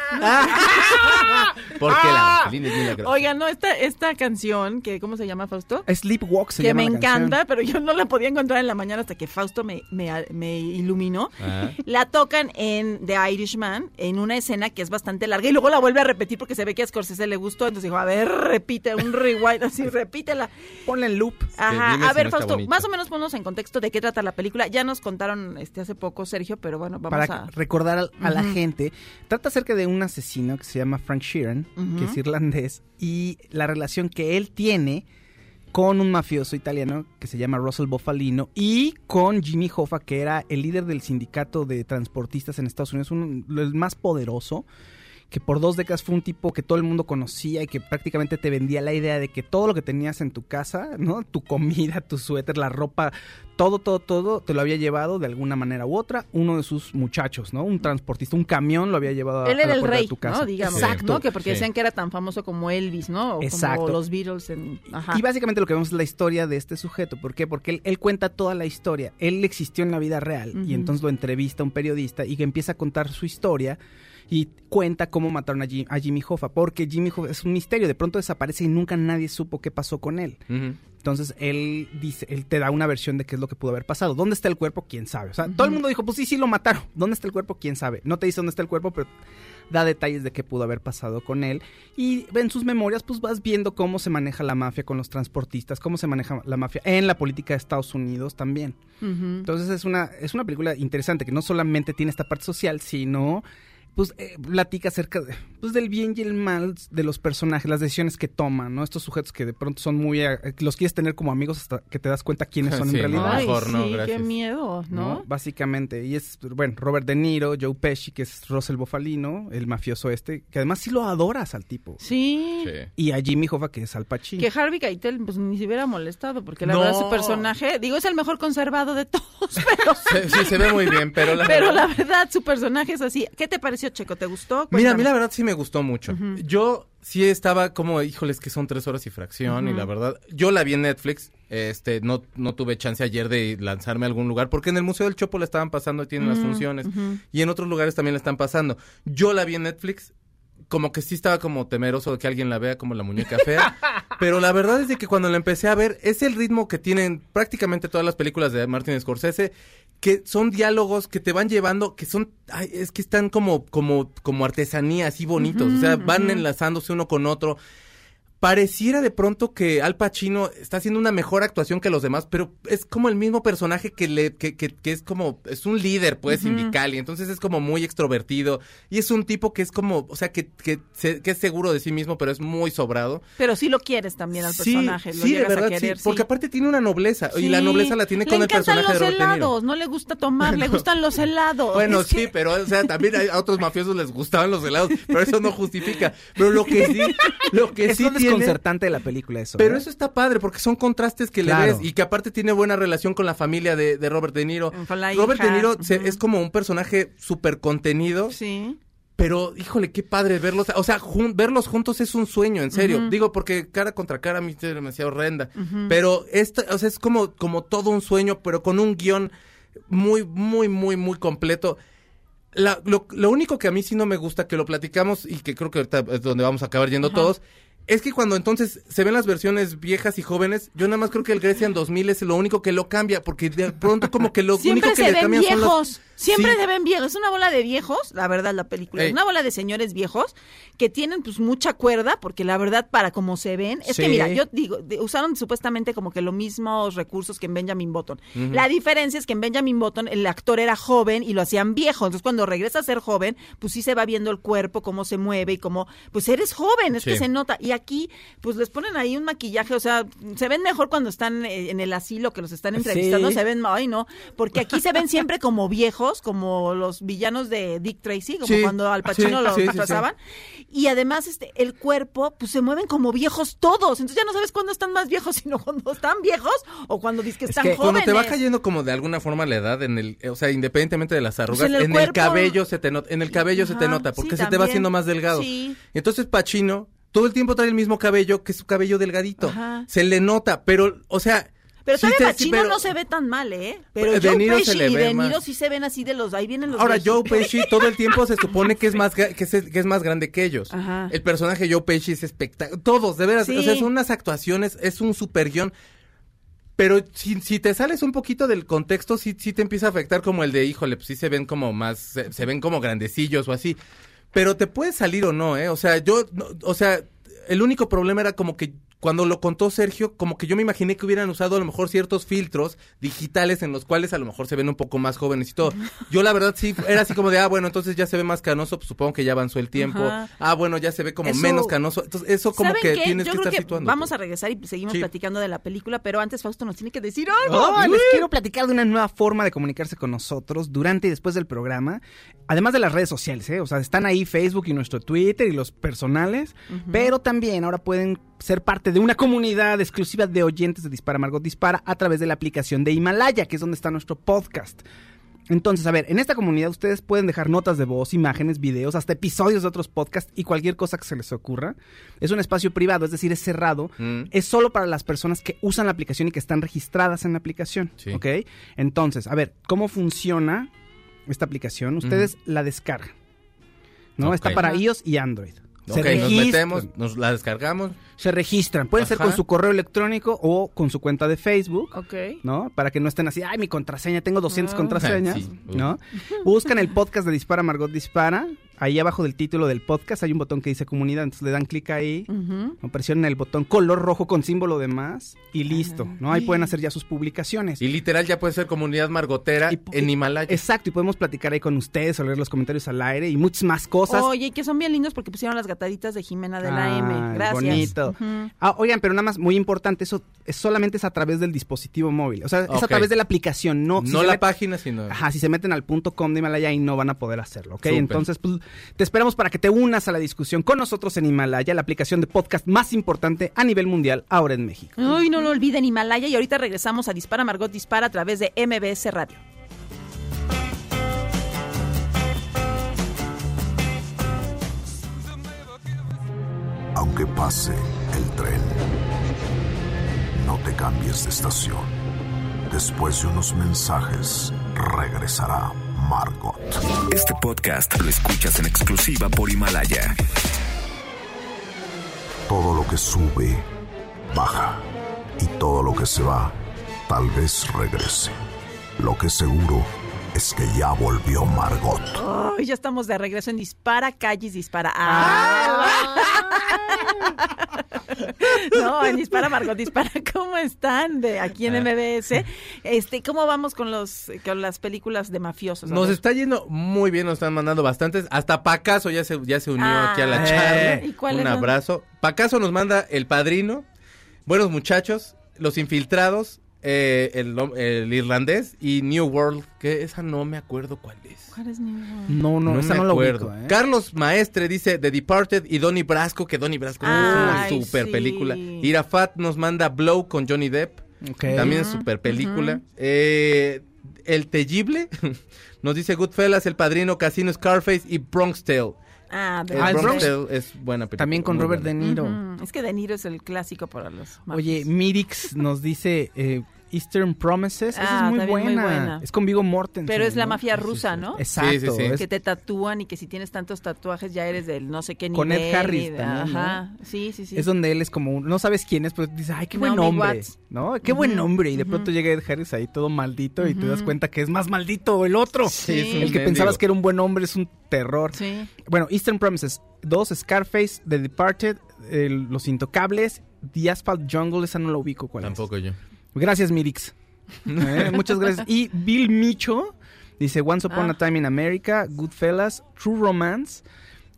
Porque Ah. la vaselina es bien. Oigan, no, esta, esta canción, que ¿cómo se llama, Fausto? Sleepwalk se que llama me la canción. encanta, pero yo no la podía encontrar en la mañana hasta que Fausto me, me, me iluminó. Ah. La tocan en The Irishman, en una escena que es bastante larga, y luego la vuelve a repetir porque se ve que a Scorsese le gustó, entonces dijo, a ver, repite, un rewind, así, repítela. Ponle en loop. Ajá, a si ver, no Fausto, más o menos ponnos en contexto de qué trata la película. Ya nos contaron este hace poco, Sergio, pero bueno, vamos para a... recordar a, la gente. Trata acerca de un asesino que se llama Frank Sheeran, que es irlandés, y la relación que él tiene con un mafioso italiano que se llama Russell Bofalino y con Jimmy Hoffa, que era el líder del sindicato de transportistas en Estados Unidos, un- el más poderoso, que por dos décadas fue un tipo que todo el mundo conocía y que prácticamente te vendía la idea de que todo lo que tenías en tu casa, ¿no? Tu comida, tu suéter, la ropa, todo, todo, todo, te lo había llevado de alguna manera u otra uno de sus muchachos, ¿no? Un transportista, un camión lo había llevado a, Él a era la el puerta rey, de tu casa. ¿no? Digamos, Exacto. ¿no? Que porque sí. decían que era tan famoso como Elvis, ¿no? O Exacto. como los Beatles en... Ajá. Y básicamente lo que vemos es la historia de este sujeto. ¿Por qué? Porque él, él cuenta toda la historia. Él existió en la vida real y entonces lo entrevista un periodista y que empieza a contar su historia y cuenta cómo mataron a, Jim- a Jimmy Hoffa. Porque Jimmy Hoffa es un misterio. De pronto desaparece y nunca nadie supo qué pasó con él. Entonces él dice, él te da una versión de qué es lo que pudo haber pasado. ¿Dónde está el cuerpo? ¿Quién sabe? O sea, todo el mundo dijo, pues sí, sí lo mataron. ¿Dónde está el cuerpo? ¿Quién sabe? No te dice dónde está el cuerpo, pero da detalles de qué pudo haber pasado con él. Y en sus memorias, pues vas viendo cómo se maneja la mafia con los transportistas, cómo se maneja la mafia en la política de Estados Unidos también. Entonces es una, es una película interesante que no solamente tiene esta parte social, sino pues eh, platica acerca de, pues, del bien y el mal de los personajes, las decisiones que toman, ¿no? Estos sujetos que de pronto son muy... eh, los quieres tener como amigos hasta que te das cuenta quiénes son Sí, en realidad. Ay, mejor no, sí, qué miedo, ¿no? Básicamente. Y es, bueno, Robert De Niro, Joe Pesci, que es Russell Bofalino, el mafioso este, que además sí lo adoras al tipo. Sí. Sí. Y a Jimmy Hoffa, que es Al Pacino. Que Harvey Keitel pues ni se hubiera molestado porque la No. verdad su personaje, digo, es el mejor conservado de todos, pero Se- sí, se ve muy bien, pero la pero verdad- la verdad su personaje es así. ¿Qué te Checo? ¿Te gustó? Mira, a mí la verdad sí me gustó mucho. Yo sí estaba como, híjoles, que son tres horas y fracción, y la verdad, yo la vi en Netflix, este, no, no tuve chance ayer de lanzarme a algún lugar, porque en el Museo del Chopo la estaban pasando, tienen las funciones, y en otros lugares también la están pasando. Yo la vi en Netflix, como que sí estaba como temeroso de que alguien la vea como la muñeca fea, pero la verdad es de que cuando la empecé a ver, es el ritmo que tienen prácticamente todas las películas de Martin Scorsese, que son diálogos que te van llevando, que son, ay, es que están como, como, como artesanía, así bonitos, o sea, van enlazándose uno con otro. Pareciera de pronto que Al Pacino está haciendo una mejor actuación que los demás, pero es como el mismo personaje que le, que, que, que es como, es un líder, pues, sindical, y entonces es como muy extrovertido, y es un tipo que es como, o sea, que, que, se- que es seguro de sí mismo, pero es muy sobrado. Pero sí lo quieres también al Sí, personaje, lo sí, de llegas verdad, a querer, sí, porque aparte tiene una nobleza, y la Sí. nobleza la tiene Le con el personaje de los Robert De Niro. helados, no le gusta tomar, le gustan los helados. Bueno, Es sí, que- pero o sea, también a otros mafiosos les gustaban los helados, pero eso no justifica. Pero lo que sí, lo que es sí tiene, desconcertante de la película eso. pero ¿eh? eso está padre porque son contrastes que Claro. le ves y que aparte tiene buena relación con la familia de, de Robert De Niro. Con la Robert hija, De Niro se- es como un personaje súper contenido, Sí. pero híjole, qué padre verlos. O sea, jun- verlos juntos es un sueño, en serio. Digo, porque cara contra cara a mí me hacía horrenda. Pero esto, o sea, es como, como todo un sueño, pero con un guion muy, muy, muy, muy completo. La- lo, lo único que a mí sí no me gusta, que lo platicamos y que creo que ahorita es donde vamos a acabar yendo Ajá. todos, es que cuando entonces se ven las versiones viejas y jóvenes, yo nada más creo que el Grecian 2000 es lo único que lo cambia, porque de pronto como que lo Siempre único que se le ven cambian son viejos. Siempre Sí. se ven viejos. Es una bola de viejos, la verdad, la película. Es una bola de señores viejos que tienen pues mucha cuerda, porque la verdad, para como se ven, es que mira, yo digo, usaron supuestamente como que los mismos recursos que en Benjamin Button. La diferencia es que en Benjamin Button el actor era joven y lo hacían viejo. Entonces, cuando regresa a ser joven, pues sí se va viendo el cuerpo, cómo se mueve y cómo, pues eres joven, es que se nota. Y aquí, pues les ponen ahí un maquillaje, o sea, se ven mejor cuando están eh, en el asilo que los están entrevistando, se ven, ay no, porque aquí se ven siempre como viejos, como los villanos de Dick Tracy, como Sí, cuando Al Pacino sí, lo sí, disfrazaban. Y además este el cuerpo, pues se mueven como viejos todos, entonces ya no sabes cuándo están más viejos, sino cuando están viejos o cuando dices que Es están que jóvenes. Cuando te va cayendo como de alguna forma la edad en el, o sea, independientemente de las arrugas, Pues en el en el cabello se te nota, en el cabello se te nota, porque se te va haciendo más delgado. Entonces Pachino todo el tiempo trae el mismo cabello que su cabello delgadito. Ajá. Se le nota, pero, o sea, Pero sí todavía Pacino pero- no se ve tan mal, ¿eh? Pero De Joe Niro Pesci y De Niro sí se ven así de los, ahí vienen los Ahora viejitos. Joe Pesci todo el tiempo se supone que es más que es, que es más grande que ellos. Ajá. El personaje Joe Pesci es espectacular. Todos, de veras, Sí. o sea, son unas actuaciones, es un super guion. Pero si, si te sales un poquito del contexto, sí, sí te empieza a afectar como el de, híjole, pues sí se ven como más, se, se ven como grandecillos o así. Pero te puede salir o no, ¿eh? O sea, yo, no- o sea, el único problema era como que cuando lo contó Sergio, como que yo me imaginé que hubieran usado a lo mejor ciertos filtros digitales en los cuales a lo mejor se ven un poco más jóvenes y todo. Yo la verdad sí, era así como de, ah, bueno, entonces ya se ve más canoso, pues supongo que ya avanzó el tiempo. Ajá. Ah, bueno, ya se ve como Eso- menos canoso. Entonces eso como ¿Saben que qué? tienes Yo que creo estar que situando. vamos a regresar y seguimos Sí. platicando de la película, pero antes Fausto nos tiene que decir algo. Oh, les quiero platicar de una nueva forma de comunicarse con nosotros durante y después del programa. Además de las redes sociales, ¿eh? O sea, están ahí Facebook y nuestro Twitter y los personales. Pero también ahora pueden ser parte de una comunidad exclusiva de oyentes de Dispara Margot Dispara a través de la aplicación de Himalaya, que es donde está nuestro podcast. Entonces, a ver, en esta comunidad ustedes pueden dejar notas de voz, imágenes, videos, hasta episodios de otros podcasts y cualquier cosa que se les ocurra. Es un espacio privado, es decir, es cerrado. Mm. Es solo para las personas que usan la aplicación y que están registradas en la aplicación. Sí. ¿Ok? Entonces, a ver, ¿cómo funciona esta aplicación? Ustedes la descargan. ¿No? Está para iOS y Android. Ok, nos registran. metemos, nos la descargamos. Se registran. Pueden ser con su correo electrónico o con su cuenta de Facebook. Ok. ¿no? Para que no estén así, ay, mi contraseña, tengo 200 Ah. contraseñas, Sí. ¿no? Buscan el podcast de Dispara Margot Dispara, ahí abajo del título del podcast hay un botón que dice comunidad, entonces le dan clic ahí. ¿no? presionan el botón color rojo con símbolo de más y listo, ¿no? Ahí pueden hacer ya sus publicaciones. Y literal ya puede ser comunidad margotera Y en Himalaya. Exacto, y podemos platicar ahí con ustedes o leer los comentarios al aire y muchas más cosas. Oye, y que son bien lindos porque pusieron las gataditas de Jimena de la Ay, M. Gracias. bonito. Ah, oigan, pero nada más, muy importante, eso es solamente es a través del dispositivo móvil. O sea, es a través de la aplicación, no. si no la met- página, sino... Ajá, si se meten al punto com de Himalaya y no van a poder hacerlo, ¿ok? Entonces, pues, te esperamos para que te unas a la discusión con nosotros en Himalaya, la aplicación de podcast más importante a nivel mundial ahora en México. Ay, no lo olviden, Himalaya. Y ahorita regresamos a Dispara Margot Dispara a través de MBS Radio. Aunque pase el tren, no te cambies de estación. Después de unos mensajes, regresará Margot. Este podcast lo escuchas en exclusiva por Himalaya. Todo lo que sube, baja. Y todo lo que se va, tal vez regrese. Lo que seguro es que ya volvió Margot. Ay, ya estamos de regreso en Dispara Calles Dispara. Ah. No, en Dispara Margot Dispara. ¿Cómo están de aquí en MBS? Este, ¿cómo vamos con los con las películas de mafiosos? Nos está yendo muy bien, nos están mandando bastantes. Hasta Pacaso ya se, ya se unió Ah. aquí a la Eh. charla. ¿Y cuál Un abrazo. Pacaso nos manda El Padrino, Buenos Muchachos, Los Infiltrados, eh, el, el Irlandés y New World, que esa no me acuerdo cuál es. ¿Cuál es mi- No, no, esa me no la acuerdo. ubico, ¿eh? Carlos Maestre dice The Departed y Donnie Brasco, que Donnie Brasco es una super sí. película. Irafat nos manda Blow con Johnny Depp. También super película. Eh, el Tellible nos dice Goodfellas, El Padrino, Casino Scarface y Bronx Tale. Ah, de El Ah, Bronx. Tale es buena película. También con Robert buena. De Niro. Ujú. Es que De Niro es el clásico para los Oye, mafiosos. Mirix nos dice eh, Eastern Promises. Esa Ah, es muy también muy buena. Es con Vigo Mortensen. Pero es la ¿no? mafia rusa, ¿no? Exacto. Sí, sí, sí. es- que te tatúan y que si tienes tantos tatuajes ya eres del no sé qué nivel. Con Ed Harris y de- también, ¿no? Ajá, sí, sí, sí. Es donde él es como un, no sabes quién es, pero dices, ay, qué buen nombre, Watts. ¿no? Qué buen nombre. Y de pronto llega Ed Harris ahí todo maldito y te das cuenta que es más maldito el otro. Sí, es un El que mendigo. pensabas que era un buen hombre es un terror. Sí. Bueno, Eastern Promises 2, Scarface, The Departed, el- Los Intocables, The Asphalt Jungle, esa no la ubico cuál es. Tampoco yo. Gracias, Mirix. Eh, muchas gracias. Y Bill Micho dice Once Upon Ah. a Time in America, Goodfellas, True Romance,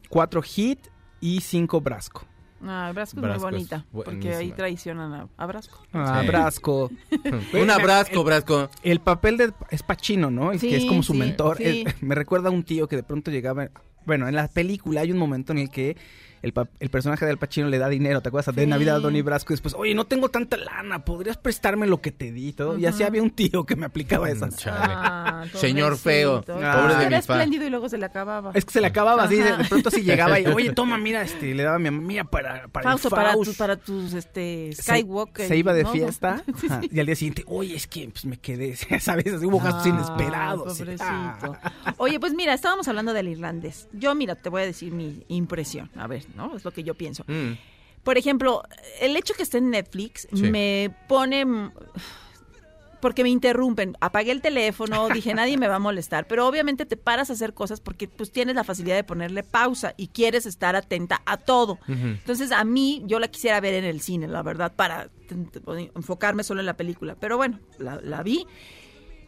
4 Hit y 5 Brasco. Ah, Brasco es Brasco muy es bonita. Porque ahí traicionan a, a Brasco. Ah, Sí. Brasco. Un abrazo, Brasco. El papel de es Pacino, ¿no? El Sí, que es como su sí, mentor. sí. Me recuerda a un tío que de pronto llegaba. Bueno, en la película hay un momento en el que el, pa- el personaje del Pacino le da dinero, ¿te acuerdas? De Sí. Navidad a Donnie Brasco y después, oye, no tengo tanta lana, ¿podrías prestarme lo que te di? y todo? Y así había un tío que me aplicaba esas. Chale. Ah, Señor feo. Ah. Pobre de mi Era espléndido y luego se le acababa. Es que se le acababa así, de, de pronto así llegaba y, oye, toma, mira, este, y le daba a mi mamá, mira, para, para el Fausto, para, Faust". tus para tus este, Se- Skywalker. Se, iba de ¿no? fiesta Sí, ajá, sí. y al día siguiente, oye, es que pues, me quedé, ¿sabes? Así hubo gastos Ah, inesperados. pobrecito. Ah. Oye, pues mira, estábamos hablando del irlandés. Yo, mira, te voy a decir mi impresión. A ver, ¿no? Es lo que yo pienso. Mm. Por ejemplo, el hecho que esté en Netflix Sí. me pone... porque me interrumpen. Apagué el teléfono, dije, nadie me va a molestar. Pero obviamente te paras a hacer cosas porque pues tienes la facilidad de ponerle pausa y quieres estar atenta a todo. Entonces, a mí, yo la quisiera ver en el cine, la verdad, para enfocarme solo en la película. Pero bueno, la, la vi.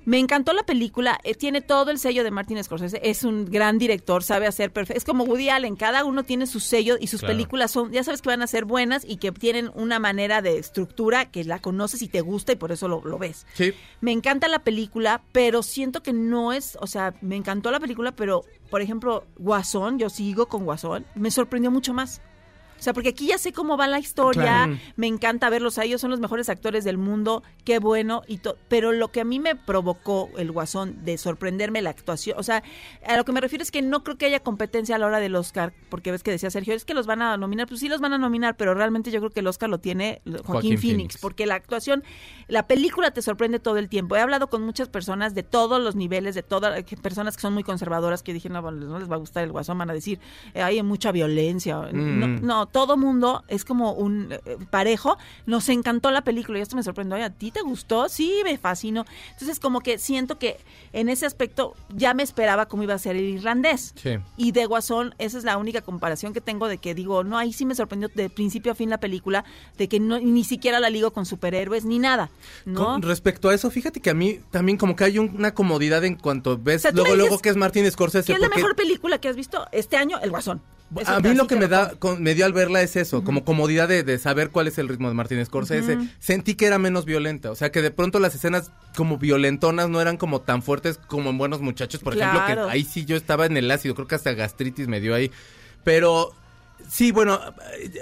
Me encantó la película, eh, tiene todo el sello de Martin Scorsese, es un gran director, sabe hacer perfecto, es como Woody Allen, cada uno tiene su sello y sus Claro. películas son, ya sabes que van a ser buenas y que tienen una manera de estructura que la conoces y te gusta y por eso lo, lo ves. Sí. Me encanta la película, pero siento que no es, o sea, me encantó la película, pero por ejemplo, Guasón, yo sigo con Guasón, me sorprendió mucho más. O sea, porque aquí ya sé cómo va la historia, Claro. me encanta verlos a ellos, son los mejores actores del mundo, qué bueno, y to- pero lo que a mí me provocó el guasón de sorprenderme la actuación, o sea, a lo que me refiero es que no creo que haya competencia a la hora del Oscar, porque ves que decía Sergio, es que los van a nominar, pues sí los van a nominar, pero realmente yo creo que el Oscar lo tiene Joaquín, Joaquín Phoenix, Phoenix. porque la actuación, la película te sorprende todo el tiempo. He hablado con muchas personas de todos los niveles, de todas, personas que son muy conservadoras, que dije, no, no les va a gustar el guasón, van a decir, hay mucha violencia. No, Mm. no, todo mundo es como un eh, parejo. Nos encantó la película y esto me sorprendió. ¿a ti te gustó? Sí, me fascinó. Entonces, como que siento que en ese aspecto ya me esperaba cómo iba a ser el irlandés. Sí. Y de Guasón, esa es la única comparación que tengo de que digo, no, ahí sí me sorprendió de principio a fin la película, de que no, ni siquiera la ligo con superhéroes ni nada. ¿no? Con respecto a eso, fíjate que a mí también como que hay un- una comodidad en cuanto ves O sea, luego luego que es Martin Scorsese ¿Qué es la mejor película que has visto este año? El Guasón. A mí lo que me da con- me dio al verla es eso, como comodidad de, de saber cuál es el ritmo de Martin Scorsese. Sentí que era menos violenta, o sea, que de pronto las escenas como violentonas no eran como tan fuertes como en Buenos Muchachos, por ejemplo, que ahí sí yo estaba en el ácido, creo que hasta gastritis me dio ahí. Pero sí, bueno,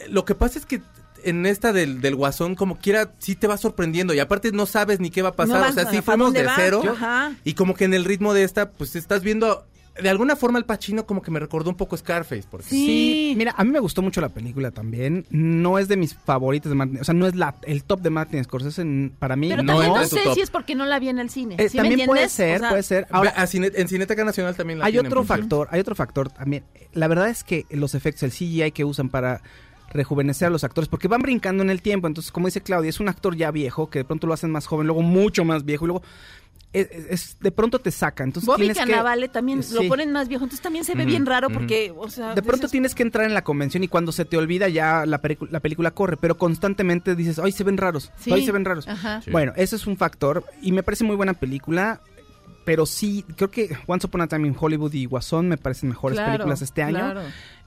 lo que pasa es que en esta del, del guasón, como quiera, sí te va sorprendiendo. Y aparte no sabes ni qué va a pasar. No o sea, sí ¿para fuimos de va? cero. Ajá. Y como que en el ritmo de esta, pues estás viendo. De alguna forma el Pachino como que me recordó un poco Scarface, por ejemplo. Sí. Mira, a mí me gustó mucho la película también. No es de mis favoritos de Martin, o sea, no es la, el top de Martin Scorsese para mí. Pero no también no sé top. si es porque no la vi en el cine. Eh, ¿Sí me también puede ser, O sea, puede ser. Ahora, a Cine- en Cineteca Nacional también la hay tienen, otro factor, hay otro factor también. La verdad es que los efectos, el CGI que usan para rejuvenecer a los actores, porque van brincando en el tiempo. Entonces, como dice Claudia, es un actor ya viejo, que de pronto lo hacen más joven, luego mucho más viejo, y luego es, es- de pronto te saca. Entonces, Bobby tienes que- Cannavale también Sí. lo ponen más viejo, entonces también se ve bien raro porque, o sea, De pronto dices, tienes que entrar en la convención y cuando se te olvida ya la, la película corre, pero constantemente dices, ay, se ven raros, Sí. ay, se ven raros. Ajá. Sí. Bueno, ese es un factor y me parece muy buena película, pero sí, creo que Once Upon a Time in Hollywood y Guasón me parecen mejores Claro, películas este año. claro.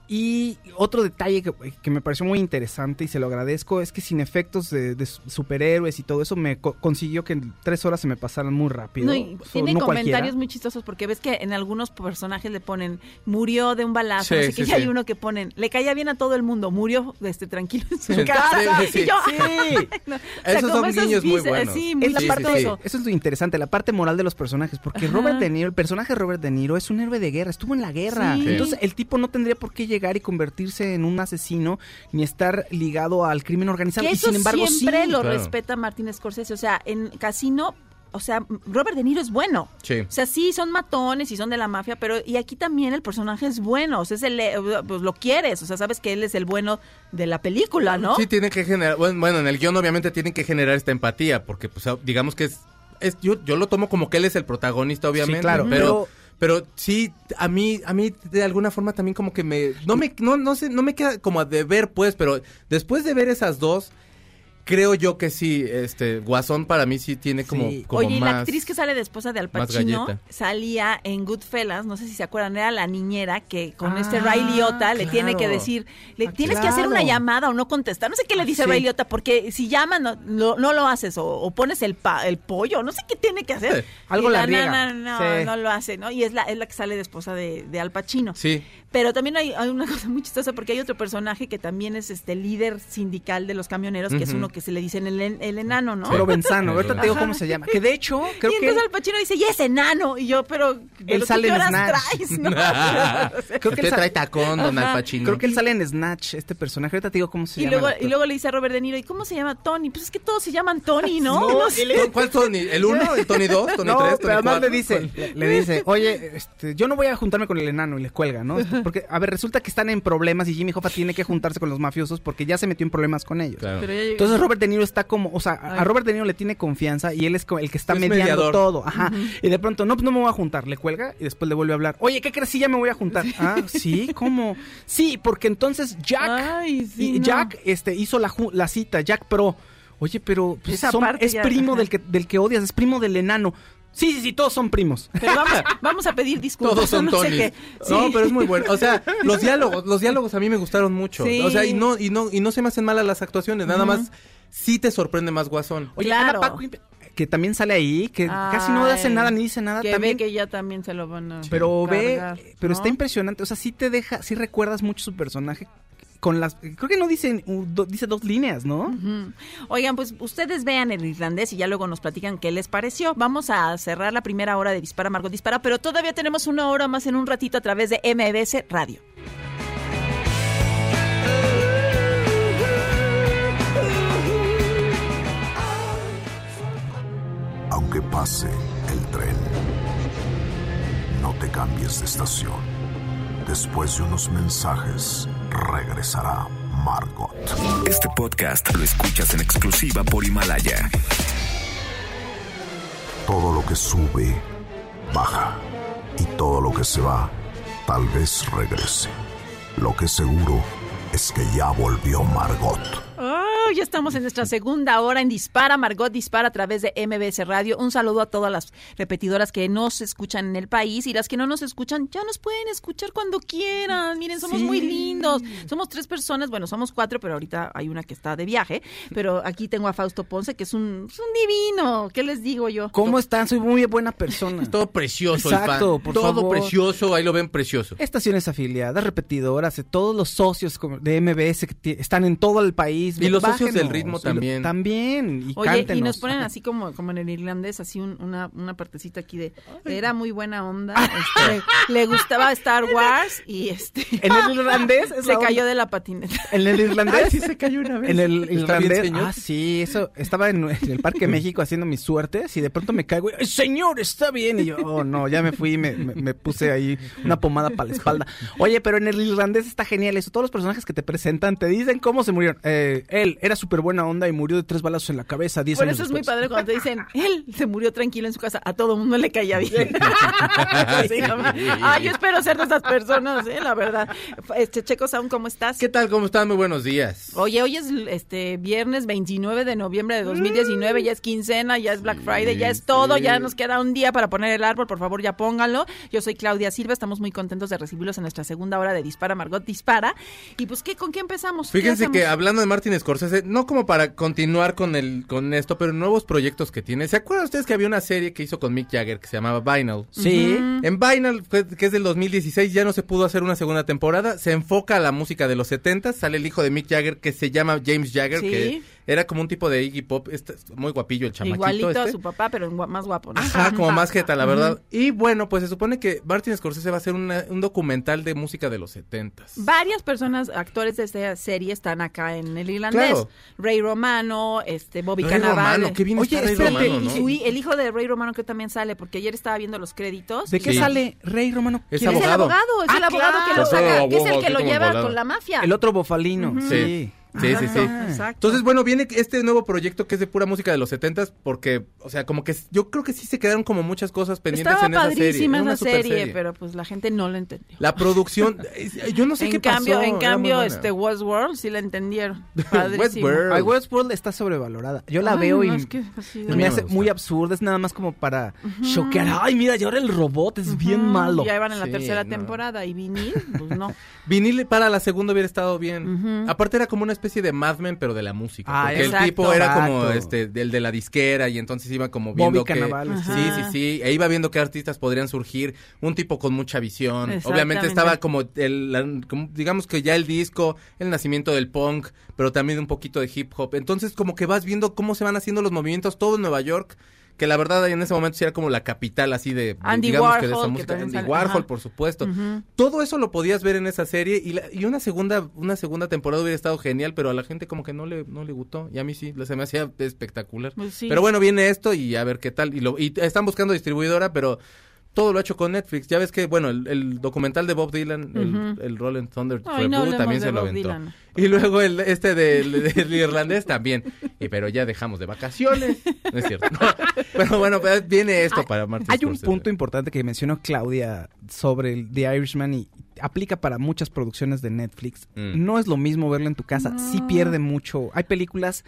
Y otro detalle que, que me pareció muy interesante y se lo agradezco es que sin efectos de, de superhéroes y todo eso me co- consiguió que en tres horas se me pasaran muy rápido. No, y So, tiene no comentarios cualquiera. muy chistosos porque ves que en algunos personajes le ponen murió de un balazo, Sí, no sé sí, hay uno que ponen le caía bien a todo el mundo, murió este tranquilo en su Sí, casa. sí, sí. Y yo, Sí. ay, no. O sea, Esos como son guiños muy dice- buenos. Sí, muy Es la Sí, sí, parte, sí. eso es lo interesante, la parte moral de los personajes, porque Ajá. Robert De Niro, el personaje de Robert De Niro es un héroe de guerra, estuvo en la guerra. Sí. Entonces el tipo no tendría por qué llegar y convertirse en un asesino ni estar ligado al crimen organizado. Que y sin embargo siempre sí. lo claro. respeta Martín Scorsese. O sea, en Casino, o sea, Robert De Niro es bueno. Sí. O sea, sí, son matones y son de la mafia, pero y aquí también el personaje es bueno. O sea, es el, eh, pues lo quieres. O sea, sabes que él es el bueno de la película, ¿no? Sí, tienen que generar, bueno, bueno, en el guion obviamente tienen que generar esta empatía, porque pues digamos que es, es yo, yo lo tomo como que él es el protagonista, obviamente, claro, pero, pero sí, a mí, a mí de alguna forma también como que me, no me, no, no sé, no me queda como a deber pues, pero después de ver esas dos, creo yo que sí, este, Guasón para mí sí tiene como, Sí. como Oye, más. la actriz que sale de esposa de Al Pacino salía en Goodfellas, no sé si se acuerdan, era la niñera que con Ah, este Ray Liotta le tiene que decir, le Ah, tienes que hacer una llamada o no contestar, no sé qué le dice Sí. Ray Liotta, porque si llaman no, lo- no lo haces o, o pones el, pa- el pollo, no sé qué tiene que hacer. Sí. Algo Y la la riega. no, Sí. no lo hace, ¿no? Y es la, es la que sale de esposa de, de Al Pacino. Sí, Pero también hay, hay una cosa muy chistosa porque hay otro personaje que también es este líder sindical de los camioneros, que es uno que se le dicen el, en- el enano, ¿no? Provenzano, ahorita te digo cómo se llama. Que de hecho, creo y que entonces Al Pacino dice, y es enano. Y yo, pero, pero ¿tú sale en Snatch. traes, ¿no? creo que él trae tacón, don Ajá. Al Pacino. Creo que él sale en Snatch, este personaje. Ahorita te digo cómo se y, llama. luego, y luego le dice a Robert De Niro, ¿y cómo se llama Tony? Pues es que todos se llaman Tony, ¿no? No, No sé. él es- ¿Cuál Tony? ¿El 1? ¿El Tony 2? ¿Tony no, 3? pero además le dice, le, le dice, oye, este, yo no voy a juntarme con el enano y le cuelga, ¿no? Este, Porque, a ver, resulta que están en problemas y Jimmy Hoffa tiene que juntarse con los mafiosos porque ya se metió en problemas con ellos. Claro. Pero. Entonces Robert De Niro está como, o sea, a- Ay. a Robert De Niro le tiene confianza y él es el que está Es mediando mediador. todo. Ajá. Y de pronto, no, pues no me voy a juntar. Le cuelga y después le vuelve a hablar. Oye, ¿qué crees? Sí, ya me voy a juntar. Ah, sí, ¿cómo? Sí, porque entonces Jack, Ay, sí, y no. Jack este, hizo la, cita, Jack Pro. Oye, pero pues, Esa son- parte es ya- primo ajá. del que, del que odias, es primo del enano. Sí, sí, sí, todos son primos. Pero vamos, vamos a pedir disculpas. Todos son no sé Tonys. qué. No, Sí. pero es muy bueno. O sea, los diálogos, los diálogos a mí me gustaron mucho. Sí. O sea, y no, y no, y no se me hacen malas las actuaciones, nada más sí te sorprende más Guasón. Oye, Claro. Ana Paco, que también sale ahí, que casi no hace nada ni dice nada Que también. ve que ya también se lo van a Pero ve, pero ¿no? está impresionante, o sea, sí te deja, sí recuerdas mucho su personaje con las, creo que no dice, do- dice dos líneas, ¿no? Oigan, pues ustedes vean el irlandés y ya luego nos platican qué les pareció. Vamos a cerrar la primera hora de Dispara Margot Dispara, pero todavía tenemos una hora más en un ratito a través de MBS Radio. Pase el tren, no te cambies de estación. Después de unos mensajes, regresará Margot. Este podcast lo escuchas en exclusiva por Himalaya. Todo lo que sube, baja. Y todo lo que se va, tal vez regrese. Lo que seguro es que ya volvió Margot. Oh, ya estamos en nuestra segunda hora en Dispara, Margot Dispara a través de MBS Radio. Un saludo a todas las repetidoras que nos escuchan en el país y las que no nos escuchan ya nos pueden escuchar cuando quieran. Miren, somos muy lindos. Somos tres personas, bueno, somos cuatro, pero ahorita hay una que está de viaje. Pero aquí tengo a Fausto Ponce, que es un, es un divino. ¿Qué les digo yo? ¿Cómo están? Soy muy buena persona. Es todo precioso el Exacto, por todo favor. precioso, ahí lo ven precioso. Estaciones afiliadas, repetidoras, de todos los socios como de MBS que están en todo el país. Y los socios del ritmo Y lo- también. También. Y Oye, cántenos. y nos ponen así como, como en el irlandés, así un- una, una partecita aquí de, era muy buena onda, Ah. este, le gustaba Star Wars y este En el irlandés es se cayó de la patineta. En el irlandés. sí se cayó una vez. En el ¿Está bien, irlandés. ah, sí, eso. Estaba en, en el Parque México haciendo mis suertes y de pronto me caigo. y, "Ay, Señor, está bien. Y yo, oh, no, ya me fui y me, me- me puse ahí una pomada para la espalda. Oye, pero en el irlandés está genial eso. Todos los personajes que te presentan te dicen cómo se murieron. Eh, él era súper buena onda y murió de tres balazos en la cabeza 10 Por años eso es muy padre cuando te dicen, él se murió tranquilo en su casa, a todo mundo le caía bien. Sí, Ay, yo espero ser de esas personas, eh, la verdad. Este, Checo Sound, ¿cómo estás? ¿Qué tal? ¿Cómo están? Muy buenos días. Oye, hoy es este viernes 29 de noviembre de 2019, ya es quincena, ya es Black Friday, ya es todo, ya nos queda un día para poner el árbol, por favor ya pónganlo. Yo soy Claudia Silva, estamos muy contentos de recibirlos en nuestra segunda hora de Dispara, Margot Dispara. Y pues, ¿qué, ¿con qué empezamos? ¿Qué Fíjense que hablando de Martin Scorsese, no como para continuar con el con esto, pero nuevos proyectos que tiene. ¿Se acuerdan ustedes que había una serie que hizo con Mick Jagger que se llamaba Vinyl? Sí. En Vinyl, que es del 2016, ya no se pudo hacer una segunda temporada. Se enfoca a la música de los 70 Sale el hijo de Mick Jagger que se llama James Jagger, Sí. que era como un tipo de Iggy Pop. Este, muy guapillo el chamaquito. Igualito a este. su papá, pero más guapo, ¿no? Ajá, como más jeta, la verdad. Y bueno, pues se supone que Martin Scorsese va a hacer una- un documental de música de los 70 Varias personas, actores de esta serie, están acá en el irlandés. Claro. Ray Romano, este Bobby Ray Cannavale. Romano, qué bien Oye, está Ray espérate, Romano, Y el hijo de Ray Romano que también sale, porque ayer estaba viendo los créditos. ¿De qué Sí. sale Rey Romano? Es ¿Quién Es el abogado. abogado, es Ah, el abogado que lo saca, que es el que lo lleva con la mafia. El otro bofalino. Sí. Sí, sí, sí. Exacto. Entonces, bueno, viene este nuevo proyecto que es de pura música de los 70 porque, o sea, como que yo creo que sí se quedaron como muchas cosas pendientes Estaba en esa serie. padrísima Era una esa serie, pero pues la gente no lo entendió. La producción, es- yo no sé en qué cambio, pasó. en cambio, este Westworld sí la entendieron. Padrísimo. Westworld. Ay, Westworld está sobrevalorada. Yo la Ay, veo y no, es que me hace muy absurda. Es nada más como para choquear. Ay, mira, y ahora el robot es bien malo. Ya iban en la Sí, tercera no. temporada y vinil, pues no. Vinil para la segunda hubiera estado bien. Aparte era como una especie de Mad Men, pero de la música. Ah, porque exacto. el tipo era como Exacto. este del de la disquera y entonces iba como viendo Bobby que Cannavale, sí, sí. sí, e iba viendo qué artistas podrían surgir, un tipo con mucha visión. Obviamente estaba como el la- como, digamos que ya el disco, el nacimiento del punk, pero también un poquito de hip hop. Entonces como que vas viendo cómo se van haciendo los movimientos todo en Nueva York. Que la verdad en ese momento sí era como la capital así de, Andy digamos que de Warhol, esa música. Andy sale- Warhol, ajá. por supuesto. Todo eso lo podías ver en esa serie y, la- y una segunda una segunda temporada hubiera estado genial, pero a la gente como que no le no le gustó y a mí sí, se me hacía espectacular. Pues sí. Pero bueno, viene esto y a ver qué tal y lo y están buscando distribuidora, pero todo lo ha hecho con Netflix. Ya ves que, bueno, el, el documental de Bob Dylan, el, el Rolling Thunder Ay, no también se lo Bob aventó. Dylan. Y luego el este del, del irlandés también. Y, pero ya dejamos de vacaciones. No es cierto. No. Pero bueno, pues viene esto para Martin Hay un Scorsese. punto importante que mencionó Claudia sobre el The Irishman y aplica para muchas producciones de Netflix. Mm. No es lo mismo verlo en tu casa, sí pierde mucho. Hay películas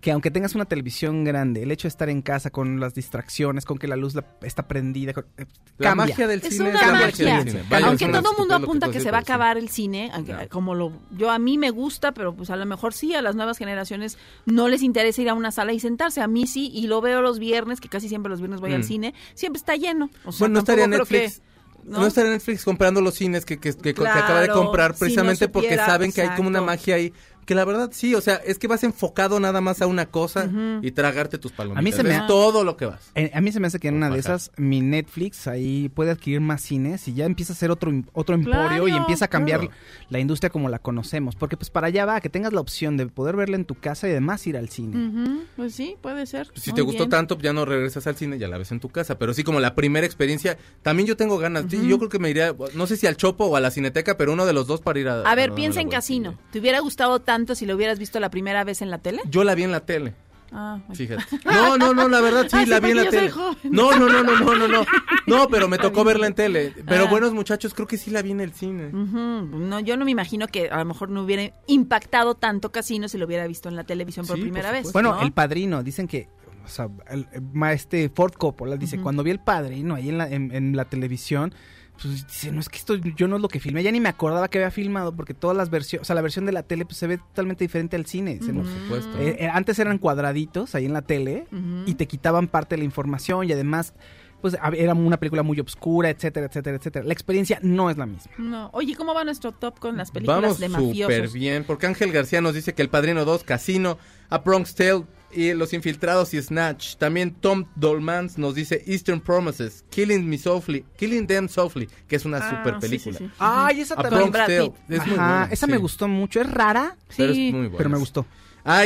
que aunque tengas una televisión grande, el hecho de estar en casa con las distracciones, con que la luz la- está prendida, con- eh, La cambia. magia del Es cine una la magia. del cine. Vaya, Aunque es una todo el mundo que apunta que se va a sí. acabar el cine, aunque- No. como lo yo a mí me gusta, pero pues a lo mejor sí a las nuevas generaciones no les interesa ir a una sala y sentarse. A mí sí y lo veo los viernes, que casi siempre los viernes voy al Mm. cine, siempre está lleno. O sea, Bueno, no estaría Netflix. que- ¿no? estaría Netflix comprando los cines que, que, que- que acaba de comprar si precisamente no porque saben que hay como una magia ahí. Que la verdad sí, o sea, es que vas enfocado nada más a una cosa y tragarte tus palomitas. A mí se me ha- todo lo que vas. Eh, A mí se me hace que en una de esas, mi Netflix ahí puede adquirir más cines y ya empieza a ser otro, otro emporio y empieza a cambiar claro. la industria como la conocemos. Porque pues para allá va, que tengas la opción de poder verla en tu casa y además ir al cine. Pues sí, puede ser. Si Muy te gustó bien. tanto, ya no regresas al cine, ya la ves en tu casa. Pero sí, como la primera experiencia, también yo tengo ganas. Sí, Yo creo que me iría, no sé si al Chopo o a la Cineteca, pero uno de los dos para ir a. A ver, a- piensa a en. Casino. ¿Te hubiera gustado tanto si lo hubieras visto la primera vez en la tele? Yo la vi en la tele. Ah, bueno. Fíjate. No, no, no, la verdad sí, Ay, sí, la vi en la tele. No, no, no, no, no, no, no. No, pero me tocó verla en tele. Pero Ah. buenos muchachos, creo que sí la vi en el cine. No, yo no me imagino que a lo mejor no hubiera impactado tanto Casino si lo hubiera visto en la televisión por Sí, por primera vez. Bueno, ¿no? el padrino, dicen que, o sea, el, el este Ford Coppola dice, cuando vi el padrino ahí en la, en, en la televisión, pues dice, no es que esto yo no es lo que filmé, ya ni me acordaba que había filmado porque todas las versiones, o sea, la versión de la tele pues se ve totalmente diferente al cine. Por supuesto. Eh, eh, antes eran cuadraditos ahí en la tele y te quitaban parte de la información y además pues era una película muy oscura, etcétera, etcétera, etcétera. La experiencia no es la misma. No. Oye, ¿cómo va nuestro top con las películas Vamos de súper mafiosos? bien, porque Ángel García nos dice que El Padrino 2, Casino, A Bronx Tale y Los Infiltrados y Snatch. También Tom Dolmans nos dice Eastern Promises, Killing Me Softly, Killing Them Softly, que es una Ah, super película. sí, sí. Ay, esa A también. Bronx Brad Tale, Pitt. es muy buena, esa sí. me gustó mucho, es rara, Pero Sí. es muy buena. pero me gustó.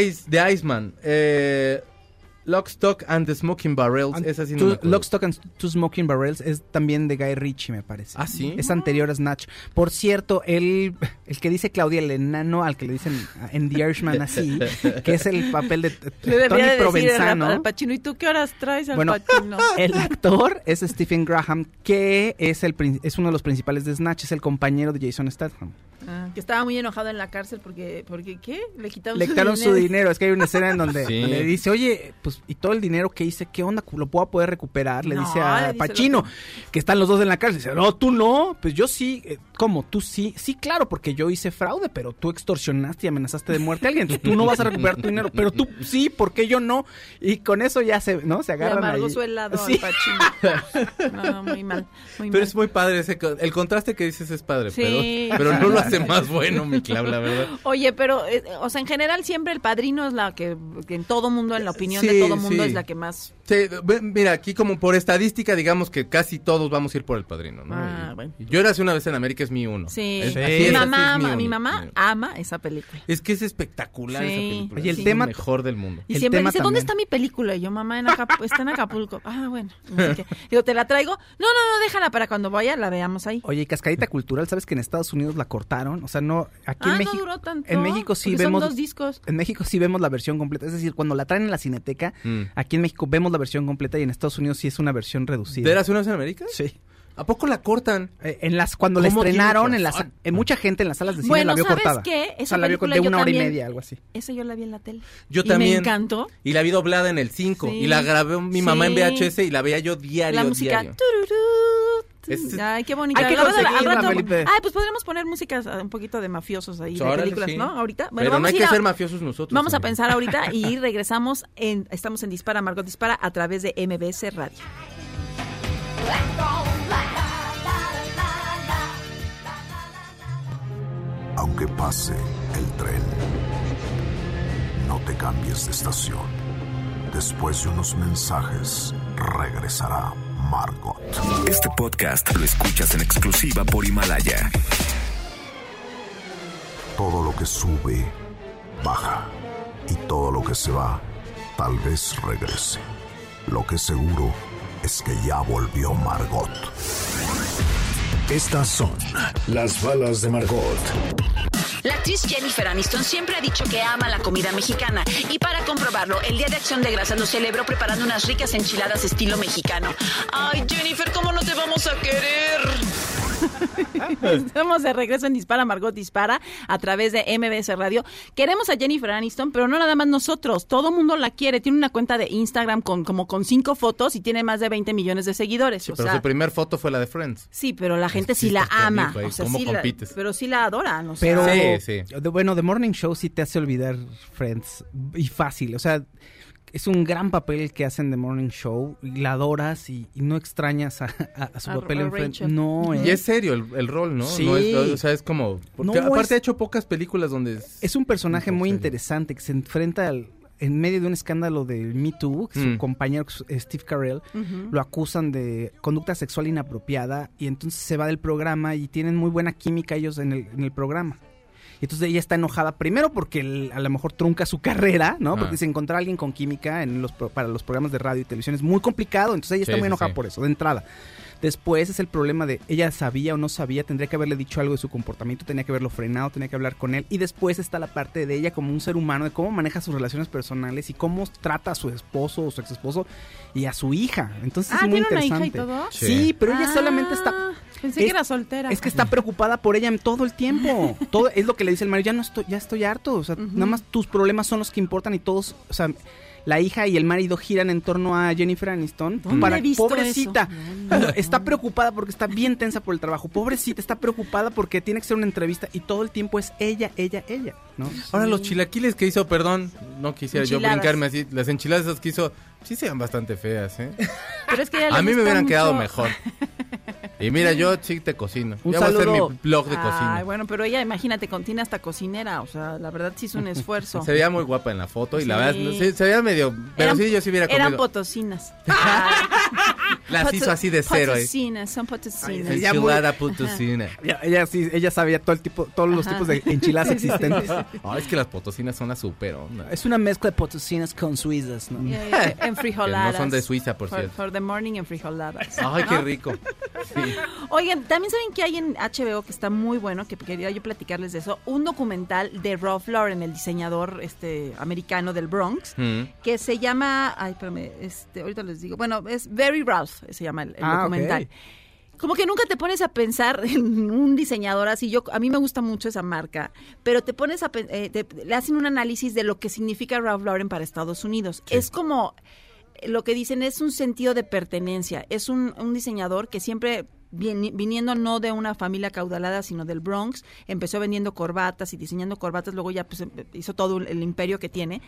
Ice, The Iceman, eh, Lock, Stock and the Smoking Barrels, esa sí no Two- me acuerdo. Lock, Stock and Two Smoking Barrels es también de Guy Ritchie, me parece. ¿Ah, sí? Es anterior a Snatch. Por cierto, el, el que dice Claudia, el enano al que le dicen en The Irishman así, que es el papel de Le Tony decir Provenzano. al Pacino, ¿y tú qué horas traes al Bueno, Pacino? El actor es Stephen Graham, que es, el, es uno de los principales de Snatch, es el compañero de Jason Statham. Ah, que estaba muy enojado en la cárcel porque, porque ¿qué? Le quitaron, Le quitaron su dinero. Es que hay una escena en donde Sí. le dice, oye, pues, y todo el dinero que hice, ¿qué onda? ¿Lo puedo poder recuperar? Le No, dice le a dice Pachino, lo que... están los dos en la cárcel. Dice, no, tú no. Pues yo sí. ¿Cómo? Tú sí. Sí, claro, porque yo hice fraude, pero tú extorsionaste y amenazaste de muerte a alguien. Entonces tú no vas a recuperar tu dinero. Pero tú sí, ¿por qué yo no? Y con eso ya se, ¿no? Se agarran ahí. su helado Sí. al. No, muy mal. Muy Pero mal. es muy padre ese, el contraste que dices es padre, Sí. pero, pero no lo hace más bueno, mi Clau, la verdad. Oye, pero, eh, o sea, en general siempre el padrino es la que, que en todo mundo, en la opinión de todo mundo, sí. es la que más... Sí, ve- mira, aquí como por estadística, digamos que casi todos vamos a ir por el padrino, ¿no? Ah, Y- bueno. y Yo era hace una vez en América, es mi uno. Sí, Es- Sí. así mi mamá, es mi uno. mamá ama esa película. Es que es espectacular esa película. Oye, el es tema- mejor del mundo. Y El siempre tema dice, ¿dónde está mi película? Y yo, mamá, en Acap- está en Acapulco. Ah, bueno. no sé qué. Digo, ¿te la traigo? No, no, no, déjala para cuando vaya, la veamos ahí. Oye, y Cascadita Cultural, ¿sabes que en Estados Unidos la cortaron? O sea, no, aquí ah, en México... no duró tanto. En México sí vemos... Son dos discos. En México sí vemos la versión completa, es decir, cuando la traen en la cineteca, Mm. aquí en México vemos la versión completa y en Estados Unidos sí es una versión reducida. ¿De una vez en América? Sí. ¿A poco la cortan? Eh, en las cuando la ¿Cómo tiene estrenaron en las en mucha gente en las salas de cine Bueno, la vio ¿sabes cortada. qué? o Esa sea, la vio de yo una hora y media, algo así. Esa yo la vi en la tele. Yo Y también. me encantó. Y la vi doblada en el 5. Sí. Y la grabé mi mamá en. VHS y la veía yo diario, La música. diario. tururú, Es- Ay, qué bonita. Hay que Al rato- al conseguirla, rato- Felipe. Ay, pues podríamos poner músicas ah, un poquito de mafiosos ahí, de películas, sí. ¿no? Ahorita. Bueno, Pero no hay a que a- ser mafiosos nosotros. Vamos a pensar ahorita y regresamos en estamos en Dispara Margot Dispara a través de MBS Radio. Aunque pase el tren, no te cambies de estación. Después de unos mensajes, regresará Margot. Este podcast lo escuchas en exclusiva por Himalaya. Todo lo que sube, baja. Y todo lo que se va, tal vez regrese. Lo que seguro es que ya volvió Margot. Estas son las balas de Margot. La actriz Jennifer Aniston siempre ha dicho que ama la comida mexicana y para comprobarlo, el Día de Acción de Gracias lo celebró preparando unas ricas enchiladas estilo mexicano. Ay, Jennifer, ¿cómo no te vamos a querer? Estamos de regreso en Dispara, Margot Dispara, a través de MBS Radio. Queremos a Jennifer Aniston, pero no nada más nosotros. Todo mundo la quiere. Tiene una cuenta de Instagram con como con cinco fotos y tiene más de 20 millones de seguidores. Sí, o pero sea, su primer foto fue la de Friends. sí, pero la gente sí, sí la ama. ahí. O sea, ¿Cómo sí la- pero sí la adoran. o sea, Pero, Sí, sí. de- bueno, The Morning Show sí te hace olvidar Friends. Y fácil. O sea, es un gran papel que hacen The Morning Show. Y la adoras y, y no extrañas a, a- a su A- papel a en. Rachel. No, Y eh. es serio el, el rol, ¿no? Sí. No es- o sea, es como... Porque No, aparte es- ha hecho pocas películas donde... Es, Es un personaje muy serio. interesante que se enfrenta al- en medio de un escándalo del Me Too, que su Mm. compañero eh, Steve Carell lo acusan de conducta sexual inapropiada y entonces se va del programa y tienen muy buena química ellos en el, en el programa. Y entonces ella está enojada primero porque el- a lo mejor trunca su carrera, ¿no? Porque Ah. se encontrar a alguien con química en los, para los programas de radio y televisión es muy complicado, entonces ella Sí, está muy sí, enojada sí. por eso, de entrada. Después es el problema de ella sabía o no sabía, tendría que haberle dicho algo de su comportamiento, tenía que haberlo frenado, tenía que hablar con él. Y después está la parte de ella como un ser humano, de cómo maneja sus relaciones personales y cómo trata a su esposo o su ex esposo y a su hija. Entonces Ah, es muy ¿tiene una hija y interesante. todo? Sí, Sí. pero ella Ah, solamente está Pensé es- que era soltera. es que está preocupada por ella todo el tiempo. Todo es lo que le dice el marido, ya no estoy, ya estoy harto. O sea, nada más tus problemas son los que importan y todos, o sea, la hija y el marido giran en torno a Jennifer Aniston. ¿Dónde para he visto pobrecita. eso? Está preocupada porque está bien tensa por el trabajo. Pobrecita, está preocupada porque tiene que hacer una entrevista y todo el tiempo es ella, ella, ella, ¿no? Ahora los chilaquiles que hizo, perdón, no quisiera yo brincarme así, las enchiladas esas que hizo, sí se ven bastante feas, ¿eh? Pero es que a ella le A mí me hubieran quedado mejor. Y mira, yo sí te cocino. Un ya voy a hacer mi blog de cocina. Ay, bueno, pero ella, imagínate, con tiene hasta cocinera. O sea, la verdad sí es un esfuerzo. Se veía muy guapa en la foto y la verdad, no sé, se veía medio... Pero Eran- sí, yo sí hubiera Eran comido. potosinas. Las hizo así de cero ahí. Potosinas, son potosinas. Enchilada potosina. Ella, ella sí, ella sabía todo el tipo, todos los Ajá. tipos de enchiladas existentes. Ah, es que las potosinas son la super onda. Es una mezcla de potosinas con suizas, ¿no? Yeah, yeah, En frijoladas. Que no son de Suiza, por For, cierto. for the morning en frijoladas. Ay, qué rico. Sí. Oigan, también saben que hay en HBO que está muy bueno, que quería yo platicarles de eso, un documental de Ralph Lauren, el diseñador este americano del Bronx, Mm. que se llama, ay, espérame, este, ahorita les digo, bueno, es Very Se llama el, el Ah, documental. Como que nunca te pones a pensar en un diseñador así. Yo a mí me gusta mucho esa marca, pero te pones a eh, te- le hacen un análisis de lo que significa Ralph Lauren para Estados Unidos. Es como eh, lo que dicen es un sentido de pertenencia. Es un, un diseñador que siempre viniendo no de una familia caudalada, sino del Bronx, empezó vendiendo corbatas y diseñando corbatas, luego ya pues, hizo todo el, imperio que tiene.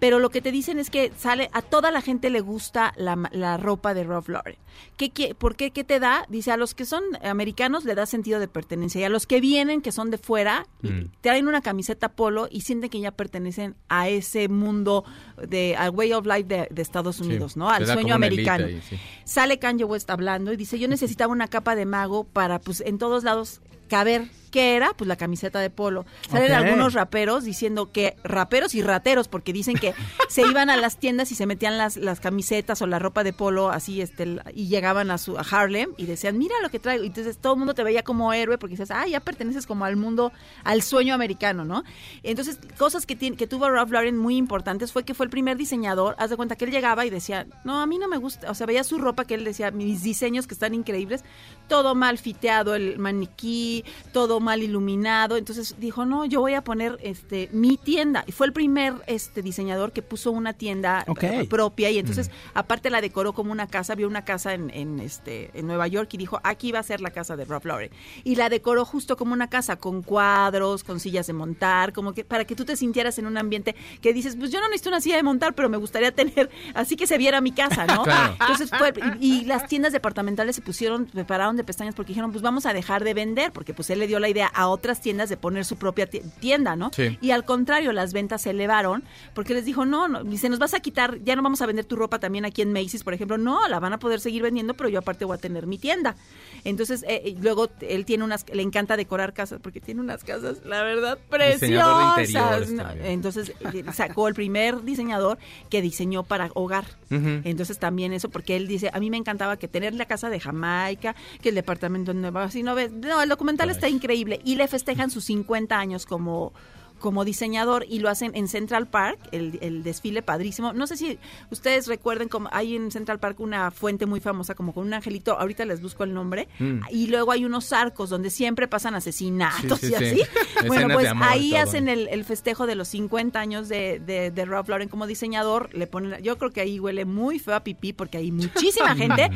Pero lo que te dicen es que sale a toda la gente le gusta la, la ropa de Ralph Lauren. ¿Qué, qué, ¿Por qué? ¿Qué te da? Dice, a los que son americanos le da sentido de pertenencia y a los que vienen, que son de fuera, Mm. traen una camiseta polo y sienten que ya pertenecen a ese mundo de al way of life de, de Estados Unidos, ¿no? Al sueño americano. ahí, sí. Sale Kanye West hablando y dice, yo necesitaba una capa de mago para, pues, en todos lados caber. ¿Qué era? Pues la camiseta de polo. Salen algunos raperos diciendo que, raperos y rateros, porque dicen que se iban a las tiendas y se metían las, las camisetas o la ropa de polo así, este, y llegaban a su a Harlem y decían, mira lo que traigo. Y entonces todo el mundo te veía como héroe porque dices, ah, ya perteneces como al mundo, al sueño americano, ¿no? Entonces, cosas que, tiene, que tuvo Ralph Lauren muy importantes fue que fue el primer diseñador, haz de cuenta que él llegaba y decía, no, a mí no me gusta, o sea, veía su ropa que él decía, mis diseños que están increíbles, todo mal fiteado, el maniquí, todo mal iluminado, entonces dijo, no, yo voy a poner este mi tienda, y fue el primer este diseñador que puso una tienda eh, propia. Y entonces aparte la decoró como una casa, vio una casa en, en, este en Nueva York y dijo, aquí va a ser la casa de Ralph Lauren, y la decoró justo como una casa, con cuadros, con sillas de montar, como que para que tú te sintieras en un ambiente que dices, pues yo no necesito una silla de montar, pero me gustaría tener, así que se viera mi casa, ¿no? Claro. Entonces fue, y, y las tiendas departamentales se pusieron, se pararon de pestañas porque dijeron, pues vamos a dejar de vender, porque porque pues él le dio la idea a otras tiendas de poner su propia ti- tienda, ¿no? Sí. Y al contrario, las ventas se elevaron porque les dijo, no, no, dice, nos vas a quitar, ya no vamos a vender tu ropa también aquí en Macy's, por ejemplo, no, la van a poder seguir vendiendo, pero yo aparte voy a tener mi tienda. Entonces, eh, luego él tiene unas, le encanta decorar casas, porque tiene unas casas, la verdad, de preciosas. No, entonces, eh, sacó el primer diseñador que diseñó para hogar. Entonces también eso, porque él dice, a mí me encantaba que tener la casa de Jamaica, que el departamento en Nueva si no ves, no, el documental está increíble y le festejan sus 50 años como como diseñador y lo hacen en Central Park, el, el desfile padrísimo. No sé si ustedes recuerden como hay en Central Park una fuente muy famosa como con un angelito, ahorita les busco el nombre, Mm. y luego hay unos arcos donde siempre pasan asesinatos Sí, sí, y sí. así. bueno, pues ahí todo. hacen el, el festejo de los 50 años de, de, de Ralph Lauren como diseñador, le ponen, yo creo que ahí huele muy feo a pipí porque hay muchísima gente,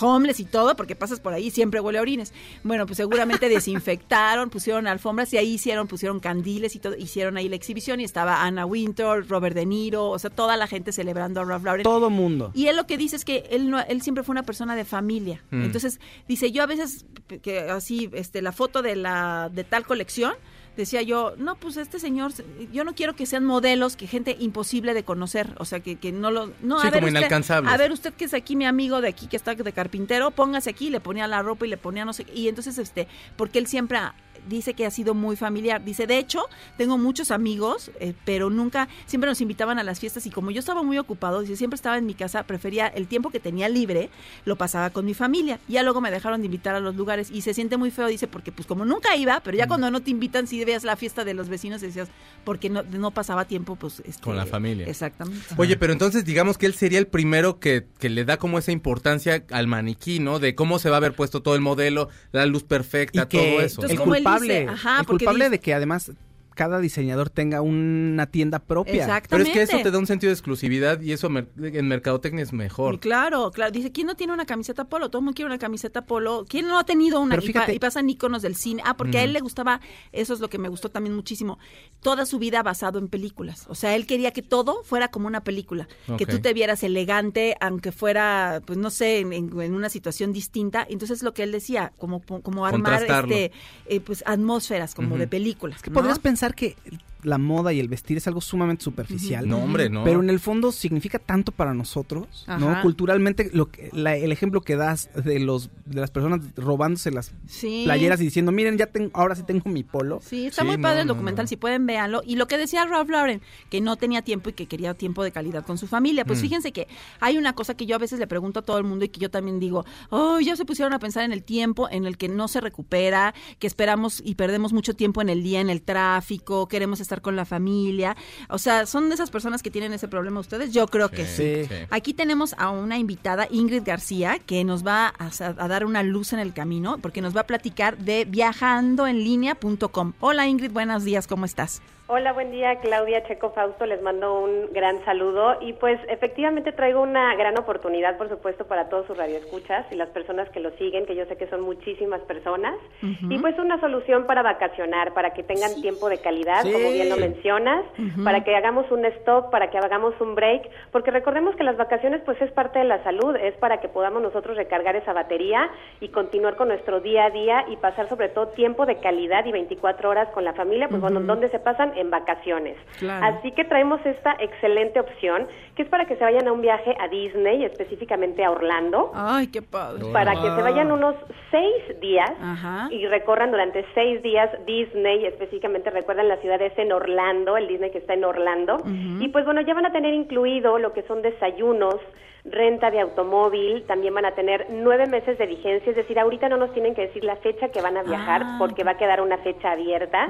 homeless y todo, porque pasas por ahí y siempre huele a orines. Bueno, pues seguramente desinfectaron, pusieron alfombras y ahí hicieron, pusieron candiles y hicieron ahí la exhibición y estaba Anna Wintour, Robert De Niro, o sea, toda la gente celebrando a Ralph Lauren. Todo mundo. Y él lo que dice es que él no, él siempre fue una persona de familia. Mm. Entonces, dice, yo a veces que así este la foto de la de tal colección decía yo, no, pues este señor, yo no quiero que sean modelos, que gente imposible de conocer, o sea, que, que no lo... No, Sí, a ver como usted- inalcanzables. A ver, usted que es aquí mi amigo de aquí, que está de carpintero, póngase aquí, le ponía la ropa y le ponía no sé, qué. y entonces, este, porque él siempre ha- dice que ha sido muy familiar. Dice, de hecho, tengo muchos amigos, eh, pero nunca, siempre nos invitaban a las fiestas y como yo estaba muy ocupado, dice, siempre estaba en mi casa, prefería el tiempo que tenía libre, lo pasaba con mi familia. Ya luego me dejaron de invitar a los lugares y se siente muy feo, dice, porque pues como nunca iba, pero Mm. ya cuando no te invitan, si veías la fiesta de los vecinos, decías, porque no, no pasaba tiempo, pues... este, Con la familia. Exactamente. Oye, pero entonces digamos que él sería el primero que, que le da como esa importancia al maniquí, ¿no? De cómo se va a haber puesto todo el modelo, la luz perfecta, y que todo eso. Entonces, como culpable, dice, ajá, el porque culpable dice- de que además cada diseñador tenga una tienda propia. Pero Exactamente. es que eso te da un sentido de exclusividad y eso en mercadotecnia es mejor. Y Claro, claro. Dice, ¿quién no tiene una camiseta polo? Todo el mundo quiere una camiseta polo. ¿Quién no ha tenido una? Pero Y, pa- fíjate- y pasan iconos del cine. Ah, porque a él le gustaba, eso es lo que me gustó también muchísimo, toda su vida basado en películas. O sea, él quería que todo fuera como una película. Que tú te vieras elegante, aunque fuera, pues no sé, en, en- en una situación distinta. Entonces, lo que él decía, como, como armar este, eh, pues atmósferas como de películas. Podrías pensar que la moda y el vestir es algo sumamente superficial. No, hombre, no. Pero en el fondo significa tanto para nosotros, ¿no? Culturalmente, lo que, la- el ejemplo que das de los de las personas robándose las Sí. playeras y diciendo, miren, ya tengo, ahora sí tengo mi polo. Sí, está Sí, muy padre no, el no, documental, no. si pueden véanlo. Y lo que decía Ralph Lauren, que no tenía tiempo y que quería tiempo de calidad con su familia. Pues Mm. fíjense que hay una cosa que yo a veces le pregunto a todo el mundo y que yo también digo, oh, ya se pusieron a pensar en el tiempo en el que no se recupera, que esperamos y perdemos mucho tiempo en el día, en el tráfico, queremos estar con la familia. O sea, ¿son de esas personas que tienen ese problema ustedes? Yo creo que sí. Sí. Aquí tenemos a una invitada, Ingrid García, que nos va a, a dar una luz en el camino, porque nos va a platicar de viajandoenlinea.com. Hola Ingrid, buenos días, ¿cómo estás? Hola, buen día, Claudia Checo Fausto, les mando un gran saludo. Y pues efectivamente traigo una gran oportunidad, por supuesto, para todos sus radioescuchas y las personas que lo siguen, que yo sé que son muchísimas personas, y pues una solución para vacacionar, para que tengan tiempo de calidad, Sí. como bien lo mencionas, para que hagamos un stop, para que hagamos un break, porque recordemos que las vacaciones pues es parte de la salud, es para que podamos nosotros recargar esa batería y continuar con nuestro día a día y pasar sobre todo tiempo de calidad y 24 horas con la familia, pues bueno, donde se pasan en vacaciones. Claro. Así que traemos esta excelente opción, que es para que se vayan a un viaje a Disney, específicamente a Orlando, Ay, qué padre. para que se vayan unos seis días Ajá. y recorran durante seis días Disney, específicamente recuerdan la ciudad es en Orlando, el Disney que está en Orlando, y pues bueno, ya van a tener incluido lo que son desayunos, renta de automóvil, también van a tener nueve meses de vigencia, es decir, ahorita no nos tienen que decir la fecha que van a viajar Ah, porque va a quedar una fecha abierta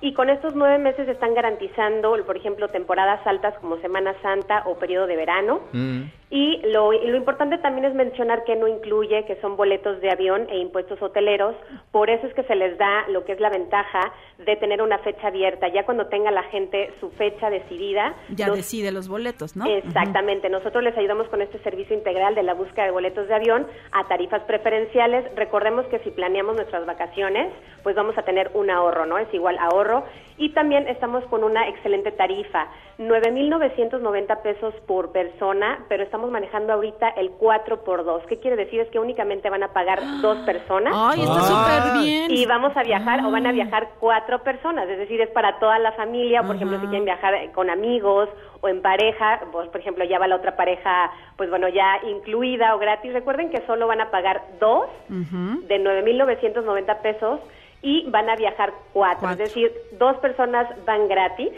y con estos nueve meses están garantizando, por ejemplo, temporadas altas como Semana Santa o periodo de verano. Mm. Y lo, y lo importante también es mencionar que no incluye que son boletos de avión e impuestos hoteleros, por eso es que se les da lo que es la ventaja de tener una fecha abierta, ya cuando tenga la gente su fecha decidida. Ya nos- decide los boletos, ¿no? Exactamente, nosotros les ayudamos con este servicio integral de la búsqueda de boletos de avión a tarifas preferenciales. Recordemos que si planeamos nuestras vacaciones, pues vamos a tener un ahorro, ¿no? Es igual ahorro. Y también estamos con una excelente tarifa, 9.990 pesos por persona, pero estamos manejando ahorita el 4 por 2 ¿Qué quiere decir? Es que únicamente van a pagar dos personas. Ay, está Ah. súper bien. Y vamos a viajar o van a viajar cuatro personas, es decir, es para toda la familia, o por ejemplo, si quieren viajar con amigos o en pareja, pues por ejemplo, ya va la otra pareja, pues bueno, ya incluida o gratis. Recuerden que solo van a pagar dos de 9.990 pesos y van a viajar cuatro, Cuatro. es decir, dos personas van gratis.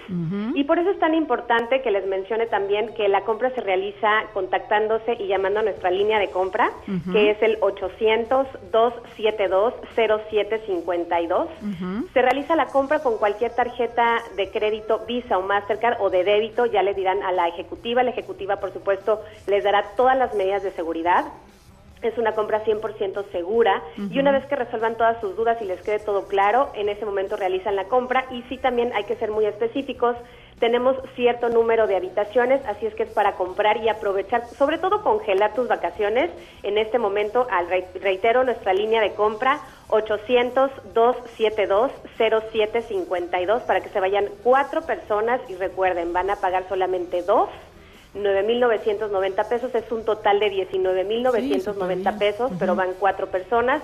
Y por eso es tan importante que les mencione también que la compra se realiza contactándose y llamando a nuestra línea de compra, que es el 800-272-0752. Se realiza la compra con cualquier tarjeta de crédito Visa o Mastercard o de débito, ya le dirán a la ejecutiva. La ejecutiva, por supuesto, les dará todas las medidas de seguridad. Es una compra 100% segura y una vez que resuelvan todas sus dudas y les quede todo claro, en ese momento realizan la compra y sí también hay que ser muy específicos. Tenemos cierto número de habitaciones, así es que es para comprar y aprovechar, sobre todo congelar tus vacaciones. En este momento, al re- reitero, nuestra línea de compra 800-272-0752 para que se vayan cuatro personas y recuerden, van a pagar solamente dos. 9.990 pesos, es un total de 19.990 pesos, pero van cuatro personas,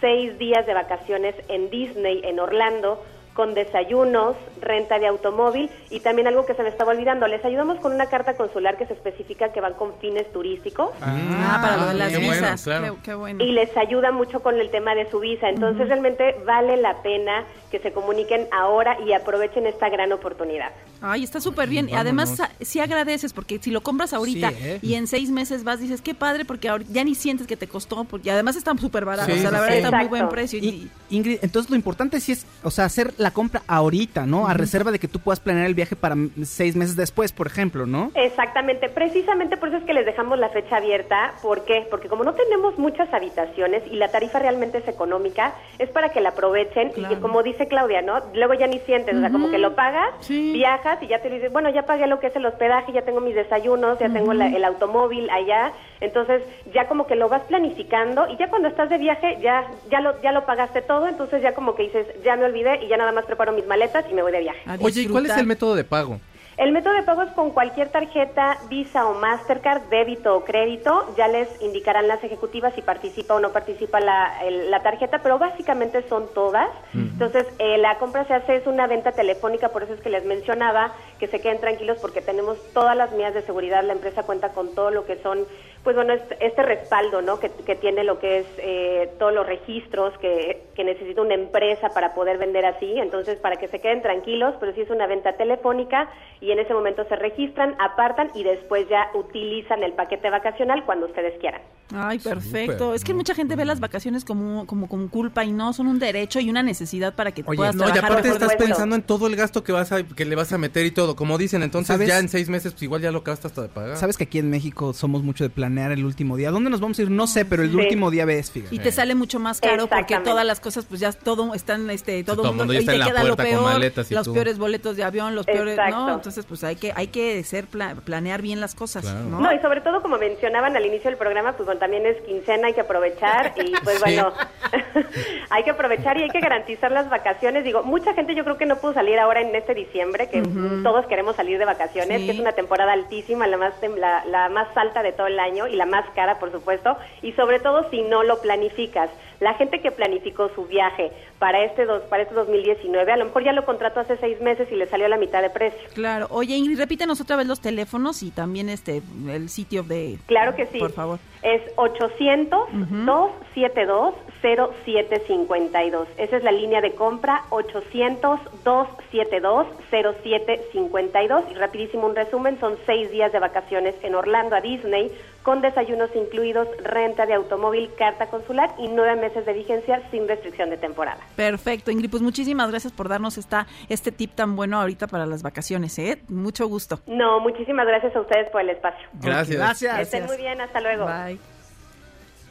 seis días de vacaciones en Disney, en Orlando, con desayunos, renta de automóvil y también algo que se me estaba olvidando, les ayudamos con una carta consular que se especifica que van con fines turísticos Ah, para lo de las qué bueno, visas. claro. Qué, qué bueno. y les ayuda mucho con el tema de su visa. Entonces realmente vale la pena que se comuniquen ahora y aprovechen esta gran oportunidad. Ay, está súper bien. Y Además, sí agradeces, porque si lo compras ahorita Sí, ¿eh? y en seis meses vas, dices, qué padre, porque ya ni sientes que te costó, porque además está súper barato. Sí, o sea, la verdad sí. está muy buen precio. Y, Y, Ingrid, entonces lo importante sí es, o sea, hacer la compra ahorita, ¿no? A reserva de que tú puedas planear el viaje para seis meses después, por ejemplo, ¿no? Exactamente, precisamente por eso es que les dejamos la fecha abierta. ¿Por qué? Porque como no tenemos muchas habitaciones y la tarifa realmente es económica, es para que la aprovechen y que como dice Claudia, ¿no? Luego ya ni sientes, o sea, como que lo pagas, Sí. viajas y ya te dices, bueno, ya pagué lo que es el hospedaje, ya tengo mis desayunos, ya tengo la- el automóvil allá, entonces ya como que lo vas planificando y ya cuando estás de viaje ya ya lo ya lo pagaste todo, entonces ya como que dices, ya me olvidé y ya nada más preparo mis maletas y me voy de viaje. a Oye, ¿y cuál es el método de pago? El método de pago es con cualquier tarjeta Visa o Mastercard, débito o crédito. Ya les indicarán las ejecutivas si participa o no participa la, el- la tarjeta, pero básicamente son todas. Entonces, eh, la compra se hace, es una venta telefónica, por eso es que les mencionaba que se queden tranquilos porque tenemos todas las medidas de seguridad. La empresa cuenta con todo lo que son, pues bueno, este, este respaldo, ¿no? Que, que tiene lo que es eh, todos los registros que, que necesita una empresa para poder vender así. Entonces, para que se queden tranquilos, pero sí es una venta telefónica y en ese momento se registran, apartan y después ya utilizan el paquete vacacional cuando ustedes quieran. Ay, perfecto. Súper. Es que mucha gente ve las vacaciones como, como con culpa y no, son un derecho y una necesidad para que Oye, puedas No, y trabajar. aparte mejor estás pensando en todo el gasto que vas a, que le vas a meter y todo. Como dicen, entonces ¿Sabes? ya en seis meses, pues igual ya lo acabaste hasta de pagar. Sabes que aquí en México somos mucho de planear el último día. ¿Dónde nos vamos a ir? No sé, pero el Sí. último día ves, fíjate. Y te sale mucho más caro porque todas las cosas, pues ya todo están, este, todo, todo el mundo ya y está te en la queda lo puerta con peor, maletas y los tú. peores boletos de avión, los peores, Exacto. ¿no? Entonces, pues hay que, hay que ser pla- planear bien las cosas, Claro. ¿no? No, y sobre todo, como mencionaban al inicio del programa, pues bueno, también es quincena, hay que aprovechar y pues bueno, hay que aprovechar y hay que garantizar las vacaciones. Digo, mucha gente yo creo que no pudo salir ahora en este diciembre, que todos queremos salir de vacaciones, Sí. que es una temporada altísima, la más, tem- la, la más alta de todo el año y la más cara, por supuesto, y sobre todo si no lo planificas. La gente que planificó su viaje para este, dos, para este 2019, a lo mejor ya lo contrató hace seis meses y le salió a la mitad de precio. Claro. Oye, Ingrid, repítenos otra vez los teléfonos y también este el sitio de... Claro que sí. Por favor. Es 800-272-0752. Esa es la línea de compra, 800-272-0752. Y rapidísimo un resumen, son seis días de vacaciones en Orlando a Disney, con desayunos incluidos, renta de automóvil, carta consular y nueve meses de vigencia sin restricción de temporada. Perfecto, Ingrid, pues muchísimas gracias por darnos esta este tip tan bueno ahorita para las vacaciones, ¿eh? Mucho gusto. No, muchísimas gracias a ustedes por el espacio. Gracias. Que Gracias. estén muy bien, hasta luego. Bye.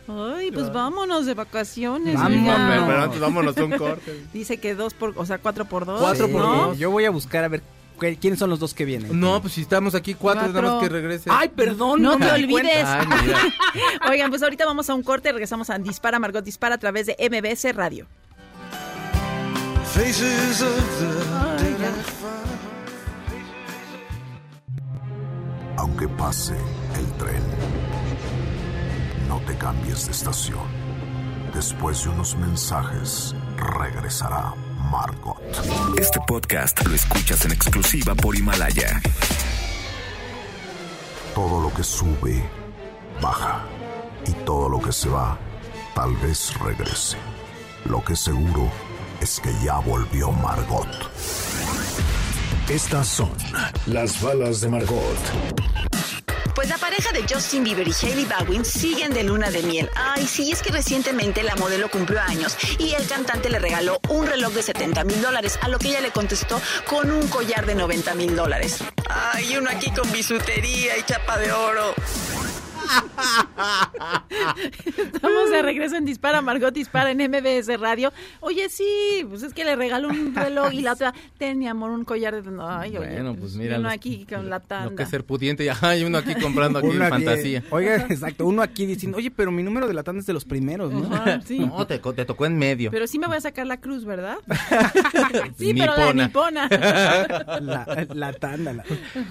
Ay, pues vámonos de vacaciones. Vámonos. Pero, pero antes vámonos a un corte. Dice que dos por, o sea, cuatro por dos. Cuatro por ¿no? dos. Yo voy a buscar a ver quiénes son los dos que vienen. No, pues si estamos aquí cuatro, Cuatro. nada más que regrese. Ay, perdón. No me te olvides. Ay. Oigan, pues ahorita vamos a un corte, regresamos a Dispara, Margot Dispara a través de MBS Radio. Faces of the aunque pase el tren. No te cambies de estación. Después de unos mensajes, regresará Margot. Este podcast lo escuchas en exclusiva por Himalaya. Todo lo que sube, baja. Y todo lo que se va, tal vez regrese. Lo que seguro es que ya volvió Margot. Estas son las balas de Margot. Pues la pareja de Justin Bieber y Hailey Baldwin siguen de luna de miel. Ay, sí, es que recientemente la modelo cumplió años y el cantante le regaló un reloj de 70 mil dólares, a lo que ella le contestó con un collar de 90 mil dólares. Ay, uno aquí con bisutería y chapa de oro. Estamos de regreso en Dispara, Margot Dispara en MBS Radio. Oye, sí, pues es que le regaló un reloj y la otra, ten mi amor, un collar de... Ay, oye, Bueno, pues mira. Uno los- aquí con la tanda. Lo que es ser pudiente y hay uno aquí comprando aquí Uno aquí- fantasía. Oiga, exacto, uno aquí diciendo, oye, pero mi número de la tanda es de los primeros, ¿no? Ajá, sí. No, te, tocó en medio. Pero sí me voy a sacar la cruz, ¿verdad? sí, pero la Nipona. La, la tanda. la-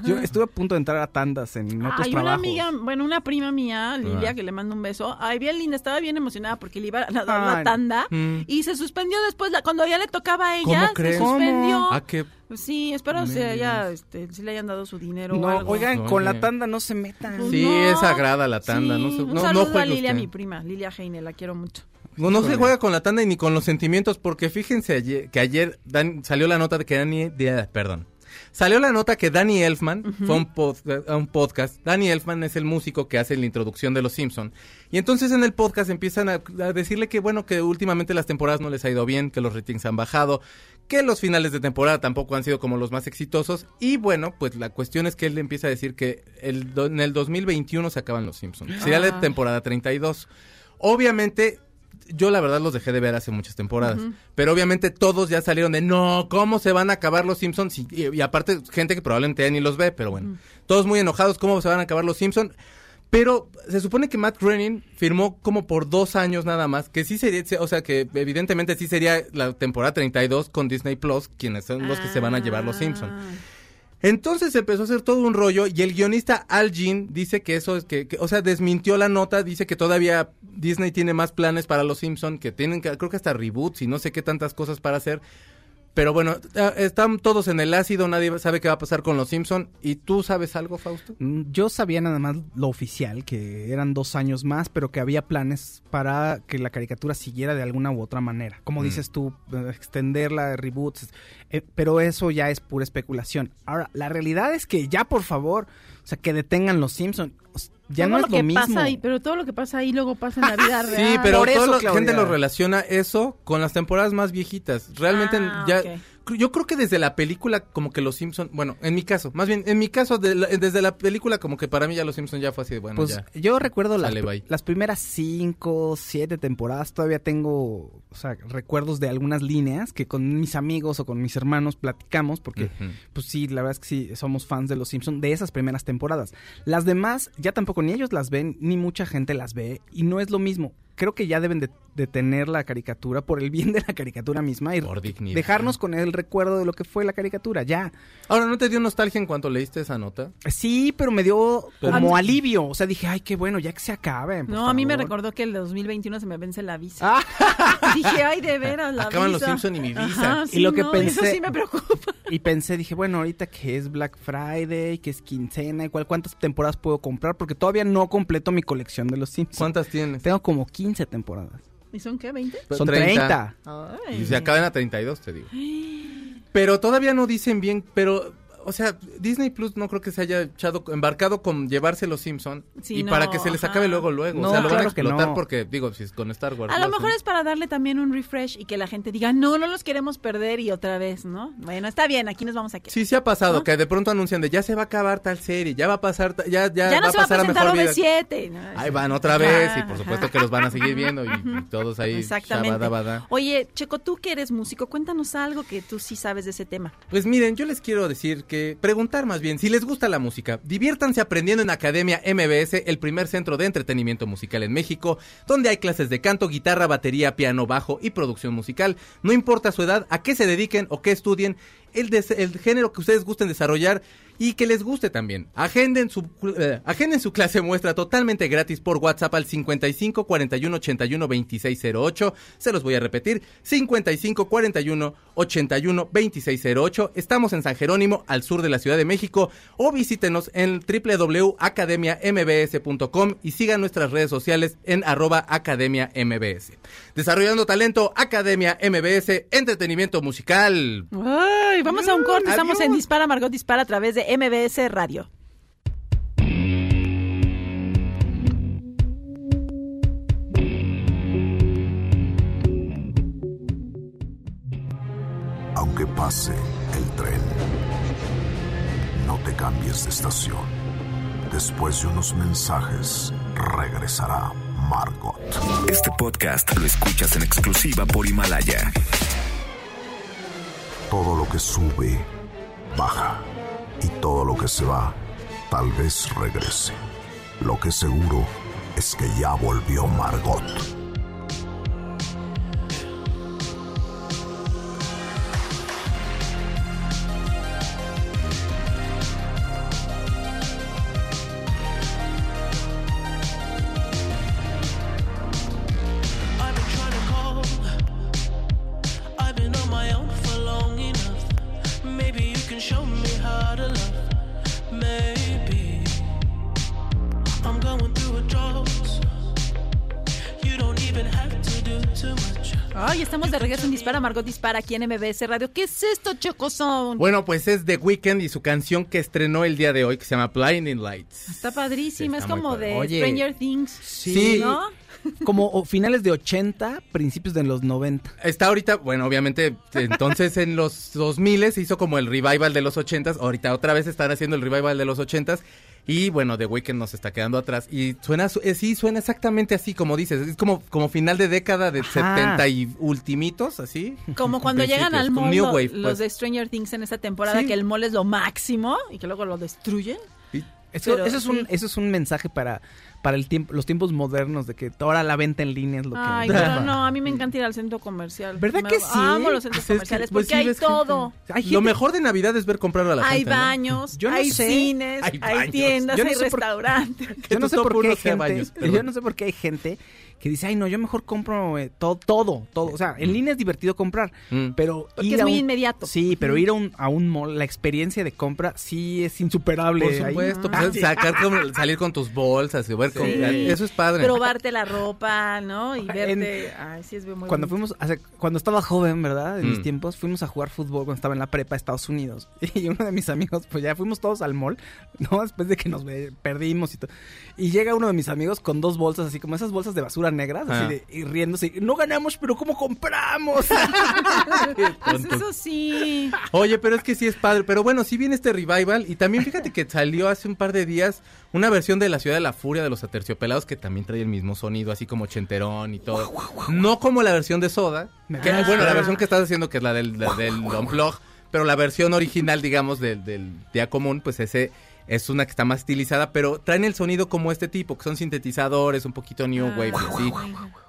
Yo estuve a punto de entrar a tandas en otros Hay una trabajos. amiga, bueno, una prima mía, Lilia, Ah. que le mando un beso. Ay, bien linda, estaba bien emocionada porque le iba a dar la tanda Mm. y se suspendió después, la, cuando ya le tocaba a ella, ¿Cómo se crees? suspendió. Que Pues sí, espero se haya, este, si le hayan dado su dinero o No, algo. oigan, Oye. con la tanda no se metan. Pues Sí, no. es sagrada la tanda, Sí, no se- un no- no saludo a Lilia, usted. mi prima, Lilia Heine, la quiero mucho. no, no se juega con la tanda y ni con los sentimientos, porque fíjense ayer- que ayer Dan- salió la nota de que de- perdón, salió la nota que Danny Elfman fue a un, a un podcast. Danny Elfman es el músico que hace la introducción de Los Simpson y entonces en el podcast empiezan a, a decirle que bueno que últimamente las temporadas no les ha ido bien, que los ratings han bajado, que los finales de temporada tampoco han sido como los más exitosos y bueno pues la cuestión es que él empieza a decir que el, en el 2021 se acaban Los Simpson. Sería la Ah. temporada 32. Obviamente yo la verdad los dejé de ver hace muchas temporadas. Pero obviamente todos ya salieron de no, ¿cómo se van a acabar los Simpsons? Y, y- y aparte, gente que probablemente ya ni los ve, pero bueno. Todos muy enojados, ¿cómo se van a acabar los Simpsons? Pero se supone que Matt Groening firmó como por dos años nada más, que sí sería, o sea, que evidentemente sí sería la temporada 32 con Disney Plus, quienes son los que se van a llevar los Simpsons. Entonces empezó a hacer todo un rollo y el guionista Al Jean dice que eso es que, que- o sea, desmintió la nota, dice que todavía Disney tiene más planes para los Simpson, que tienen que, creo que hasta reboots y no sé qué tantas cosas para hacer. Pero bueno, ah, están todos en el ácido, nadie sabe qué va a pasar con los Simpson. ¿Y tú sabes algo, Fausto? Mm, Yo sabía nada más lo oficial, que eran dos años más, pero que había planes para que la caricatura siguiera de alguna u otra manera. Como Mm. dices tú, eh, extenderla, reboots, eh, pero eso ya es pura especulación. Ahora, la realidad es que ya, por favor, o sea, que detengan los Simpsons. Ya Todo no es lo lo que mismo. pasa ahí, pero todo lo que pasa ahí luego pasa en la vida real. Sí, pero Por toda eso, la Claudia. gente lo relaciona eso con las temporadas más viejitas. Realmente Ah, ya... ok. Yo creo que desde la película como que los Simpson, bueno, en mi caso, más bien en mi caso de la- desde la película como que para mí ya los Simpson ya fue así de bueno, Pues ya. yo recuerdo las, pr- las primeras cinco, siete temporadas. Todavía tengo, o sea, recuerdos de algunas líneas que con mis amigos o con mis hermanos platicamos, porque, pues sí, la verdad es que sí, somos fans de Los Simpson de esas primeras temporadas. Las demás, ya tampoco ni ellos las ven, ni mucha gente las ve, y no es lo mismo. Creo que ya deben de, de tener la caricatura por el bien de la caricatura misma y Por dignidad. dejarnos con el recuerdo de lo que fue la caricatura, ya. Ahora, ¿no te dio nostalgia en cuanto leíste esa nota? Sí, pero me dio Pero- como alivio. O sea, dije, ay, qué bueno, ya que se acabe. No, a mí me favor". recordó que el 2021 se me vence la visa. Dije, ay, de veras, la Acaban los. Simpson y mi visa. Ajá, Y sí, lo que no, pensé- Eso sí me preocupa. Y pensé, dije, bueno, ahorita que es Black Friday, que es quincena, igual cuántas temporadas puedo comprar, porque todavía no completo mi colección de los Simpsons. ¿Cuántas tienes? Tengo como 15 temporadas. ¿Y son qué, 20? Son 30. Ay. Y se acaban a 32, te digo. Pero todavía no dicen bien, pero, o sea, Disney Plus no creo que se haya echado, embarcado con llevarse los Simpson Sí, y no, para que se les ajá. acabe luego, luego. No, o sea, lo van a explotar no. porque, digo, si es con Star Wars. A lo lo mejor hacen. es para darle también un refresh y que la gente diga, no, no los queremos perder y otra vez, ¿no? Bueno, está bien, aquí nos vamos a quedar. Sí, sí ha pasado, ¿No? que de pronto anuncian de ya se va a acabar tal serie, ya va a pasar, ya, ya, ya no va a se va a pasar a presentar mejor vida. OV7. ¿no? Ahí van otra vez y por supuesto ajá. que los van a seguir viendo y, y todos ahí Exactamente. Oye, Checo, tú que eres músico, cuéntanos algo que tú sí sabes de ese tema. Pues miren, yo les quiero decir que, preguntar más bien, si les gusta la música, diviértanse aprendiendo en Academia MBS, el primer centro de entretenimiento musical en México, donde hay clases de canto, guitarra, batería, piano, bajo y producción musical. No importa su edad, a qué se dediquen o qué estudien, el, el género que ustedes gusten desarrollar, y que les guste también. Agenden su, eh, agenden su clase muestra totalmente gratis por WhatsApp al 55 41 81 2608. Se los voy a repetir, 55 41 81 2608. Estamos en San Jerónimo, al sur de la Ciudad de México, o visítenos en www.academiambs.com y sigan nuestras redes sociales en arroba Academia MBS. Desarrollando talento, Academia MBS, entretenimiento musical. Ay, vamos a un corte. Estamos en Dispara, Margot Dispara a través de MBS Radio. Aunque pase el tren, no te cambies de estación. Después de unos mensajes, regresará Margot. Este podcast lo escuchas en exclusiva por Himalaya. Todo lo que sube, baja. Y todo lo que se va, tal vez regrese. Lo que seguro es que ya volvió Margot. Dispara aquí en MBS Radio. ¿Qué es esto, Chocosón? Bueno, pues es The Weeknd y su canción que estrenó el día de hoy que se llama Blinding Lights. Está padrísima, Está es como padre. de Oye. Stranger Things. Sí. ¿No? Como o- finales de 80, principios de los 90. Está ahorita, bueno, obviamente, entonces en los 2000 se hizo como el revival de los 80s, ahorita otra vez están haciendo el revival de los 80s y bueno, The Weeknd nos está quedando atrás y suena, su- eh, sí, suena exactamente así como dices, es como, como final de década de Ajá. 70 y ultimitos, así. Como cuando llegan al mall New Wave, los pues. de Stranger Things en esta temporada, Sí. que el mall es lo máximo y que luego lo destruyen. Eso, Pero eso es un, sí. eso es un mensaje para, para el tiempo, los tiempos modernos de que ahora la venta en línea es lo que... Ay, pero no, a mí me encanta ir al centro comercial. ¿Verdad Me- que sí? Amo los centros Pues es que, comerciales pues, porque sí hay todo. gente- Hay Lo mejor de Navidad es ver comprar a la Hay gente, ¿no? baños, Yo no hay sé. cines, Hay hay, baños. tiendas, Yo no hay sé por- restaurantes. Yo no sé por qué hay sea gente, baños, yo no sé por qué hay gente que dice, ay no, yo mejor compro eh, todo, todo, todo. O sea, en línea es divertido comprar, Mm. pero Porque ir es a muy un- inmediato. Sí, pero ir a un, a un mall, la experiencia de compra sí es insuperable. Por Ahí- supuesto, Ah, pues, sí. sacar como- salir con tus bolsas y ver comprar, eso es padre. Probarte la ropa, ¿no? Y En- verte. Ay, sí, es muy Cuando bonito. fuimos, hace- cuando estaba joven, ¿verdad? En mis Mm. tiempos, fuimos a jugar fútbol cuando estaba en la prepa a Estados Unidos. Y uno de mis amigos, pues ya fuimos todos al mall, ¿no? Después de que nos perdimos y todo. Y llega uno de mis amigos con dos bolsas, así como esas bolsas de basura negras, Ah. así de, y riéndose. No ganamos, pero ¿cómo compramos? Pues eso sí. Oye, pero es que sí es padre. Pero bueno, sí viene este revival. Y también fíjate que salió hace un par de días una versión de La Ciudad de la Furia de los Aterciopelados que también trae el mismo sonido, así como chenterón y todo. No como la versión de Soda. Que- gusta. bueno, la versión que estás haciendo, que es la del, la del Unplug. Pero la versión original, digamos, del, del día común, pues ese es una que está más estilizada, pero traen el sonido como este tipo, que son sintetizadores, un poquito new wave, y así.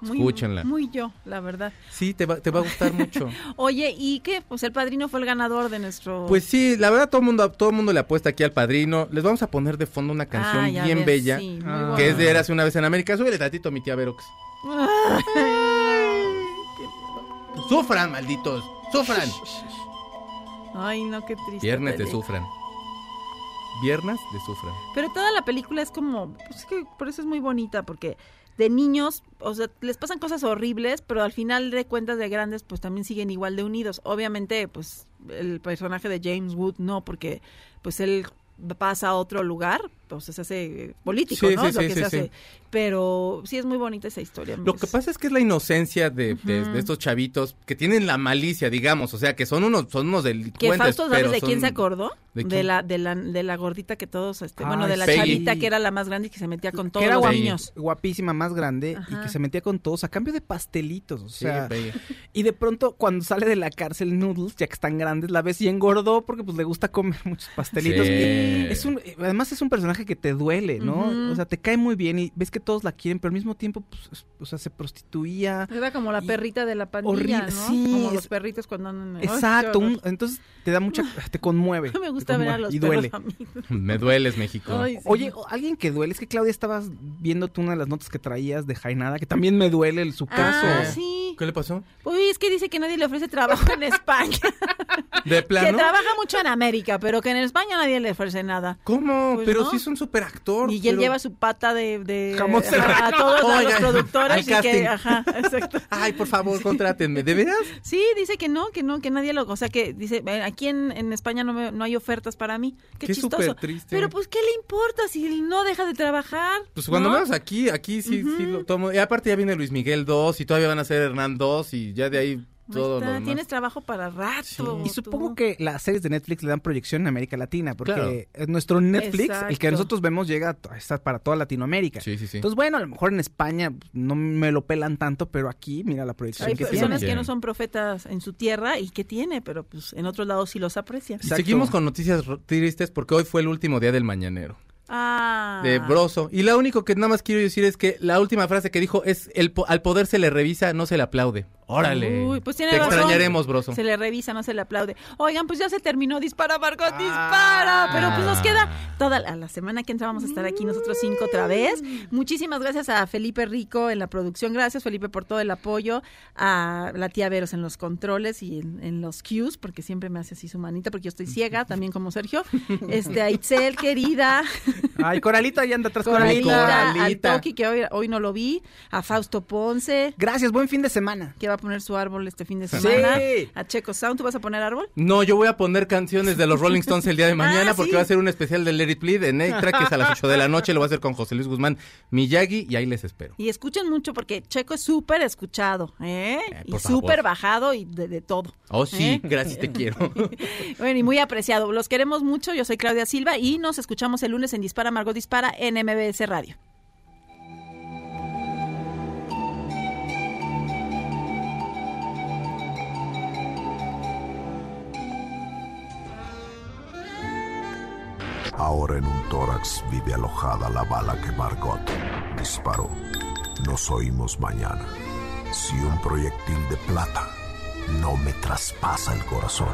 Muy, Escúchenla. Muy yo, la verdad. Sí, te va, te va a gustar mucho. Oye, ¿y qué? Pues el padrino fue el ganador de nuestro. Pues sí, la verdad todo el mundo, todo mundo le apuesta aquí al padrino. Les vamos a poner de fondo una canción bien bella, sí, Ah. que es de Érase una vez en América. Súbele tantito a mi tía Verox. Sufran, malditos, sufran. Ay, no, qué triste. Viernes Tele. sufran. Viernes de sufran. Pero toda la película es como, pues es que por eso es muy bonita, porque de niños, o sea, les pasan cosas horribles, pero al final de cuentas de grandes, pues también siguen igual de unidos. Obviamente, pues el personaje de James Wood no, porque pues él pasa a otro lugar, pues se hace político, Sí, ¿no? sí, Es lo sí, que sí, se sí. hace. Pero sí es muy bonita esa historia. Lo que pasa es que es la inocencia de, estos chavitos que tienen la malicia, digamos, o sea, que son unos, son unos que delincuentes. Fausto, ¿sabes pero de quién se acordó? ¿De la, de la de la gordita que todos, este, bueno, de la Peggy. chavita que era la más grande y que se metía con que todos era los niños. guapísima, más grande, y que se metía con todos a cambio de pastelitos. O Sí, sea, y de pronto cuando sale de la cárcel Noodles, ya que están grandes, la ves y engordó porque pues le gusta comer muchos pastelitos. Es un, además es un personaje que te duele, ¿no? O sea, te cae muy bien y ves que todos la quieren, pero al mismo tiempo, pues, es- o sea, se prostituía. Era como la perrita de la pandilla, horrible, ¿no? sí, como es- los perritos cuando andan... Exacto, qué un- horror. entonces te da mucha, te conmueve. Me gusta ver a los y perros duele. a mí. Me dueles, México. Ay, sí. Oye, alguien que duele, es que Claudia estabas viendo tú una de las notas que traías de Jainada, que también me duele el- su caso. Ah, sí. ¿Qué le pasó? Uy, es que dice que nadie le ofrece trabajo en España. ¿De que plano? trabaja mucho en América, pero que en España nadie le ofrece nada. ¿Cómo? Pues pero no. sí es un super actor. Y él lleva su pata de, de a- a, todos a los productores y que, ajá, exacto. Ay, por favor, contrátenme. ¿De veras? Sí, dice que no, que no, que nadie lo, o sea, que dice, "Eh, aquí en, en España no, me- no hay ofertas para mí. Qué, Qué chistoso. supertriste. Pero pues, ¿qué le importa si no deja de trabajar? Pues cuando ¿No? menos aquí, aquí sí, sí lo tomo. Y aparte ya viene Luis Miguel 2 y todavía van a ser Hernán 2 y ya de ahí todo está, lo demás. Tienes trabajo para rato. Y tú. supongo que las series de Netflix le dan proyección en América Latina, porque Claro. nuestro Netflix, el que nosotros vemos, llega está para toda Latinoamérica. Sí, sí, sí. Entonces, bueno, a lo mejor en España no me lo pelan tanto, pero aquí, mira la proyección Hay que personas tiene. que no son profetas en su tierra y que tiene, pero pues en otros lados sí los aprecian. Seguimos con noticias tristes porque hoy fue el último día del mañanero. Ah. De Broso. Y lo único que nada más quiero decir es que la última frase que dijo es el po- al poder se le revisa, no se le aplaude. Órale. Uy, pues tiene Te razón. extrañaremos, Broso. Se le revisa, no se le aplaude. Oigan, pues ya se terminó. Dispara, Margot, Ah. dispara. Pero pues nos queda toda la, la semana que entra vamos a estar aquí nosotros cinco otra vez. Muchísimas gracias a Felipe Rico en la producción. Gracias, Felipe, por todo el apoyo. A la tía Veros en los controles y en, en los cues, porque siempre me hace así su manita, porque yo estoy ciega, también como Sergio. Este, a Itzel, querida. Ay, Coralita ya anda atrás. Coralita, al Coralita. Toki, que hoy, hoy no lo vi. A Fausto Ponce Gracias, buen fin de semana. que va a poner su árbol este fin de semana. Sí. A Checo Sound, ¿tú vas a poner árbol? No, yo voy a poner canciones de los Rolling Stones el día de mañana Ah, porque sí. va a ser un especial de Let It Bleed en Extra, que es a las 8 de la noche. Lo voy a hacer con José Luis Guzmán Miyagi y ahí les espero. Y escuchen mucho porque Checo es súper escuchado, ¿eh? Eh, y súper bajado y de, de todo. Oh, sí, ¿Eh? gracias, te quiero. Bueno, y muy apreciado. Los queremos mucho. Yo soy Claudia Silva y nos escuchamos el lunes en Dispara Margot Dispara en MBS Radio. Ahora en un tórax vive alojada la bala que Margot disparó. Nos oímos mañana. Si un proyectil de plata no me traspasa el corazón.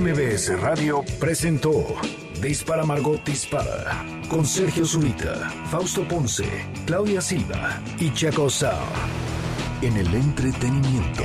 MBS Radio presentó Dispara Margot Dispara con Sergio Zurita, Fausto Ponce, Claudia Silva y Chaco Sao. En el entretenimiento.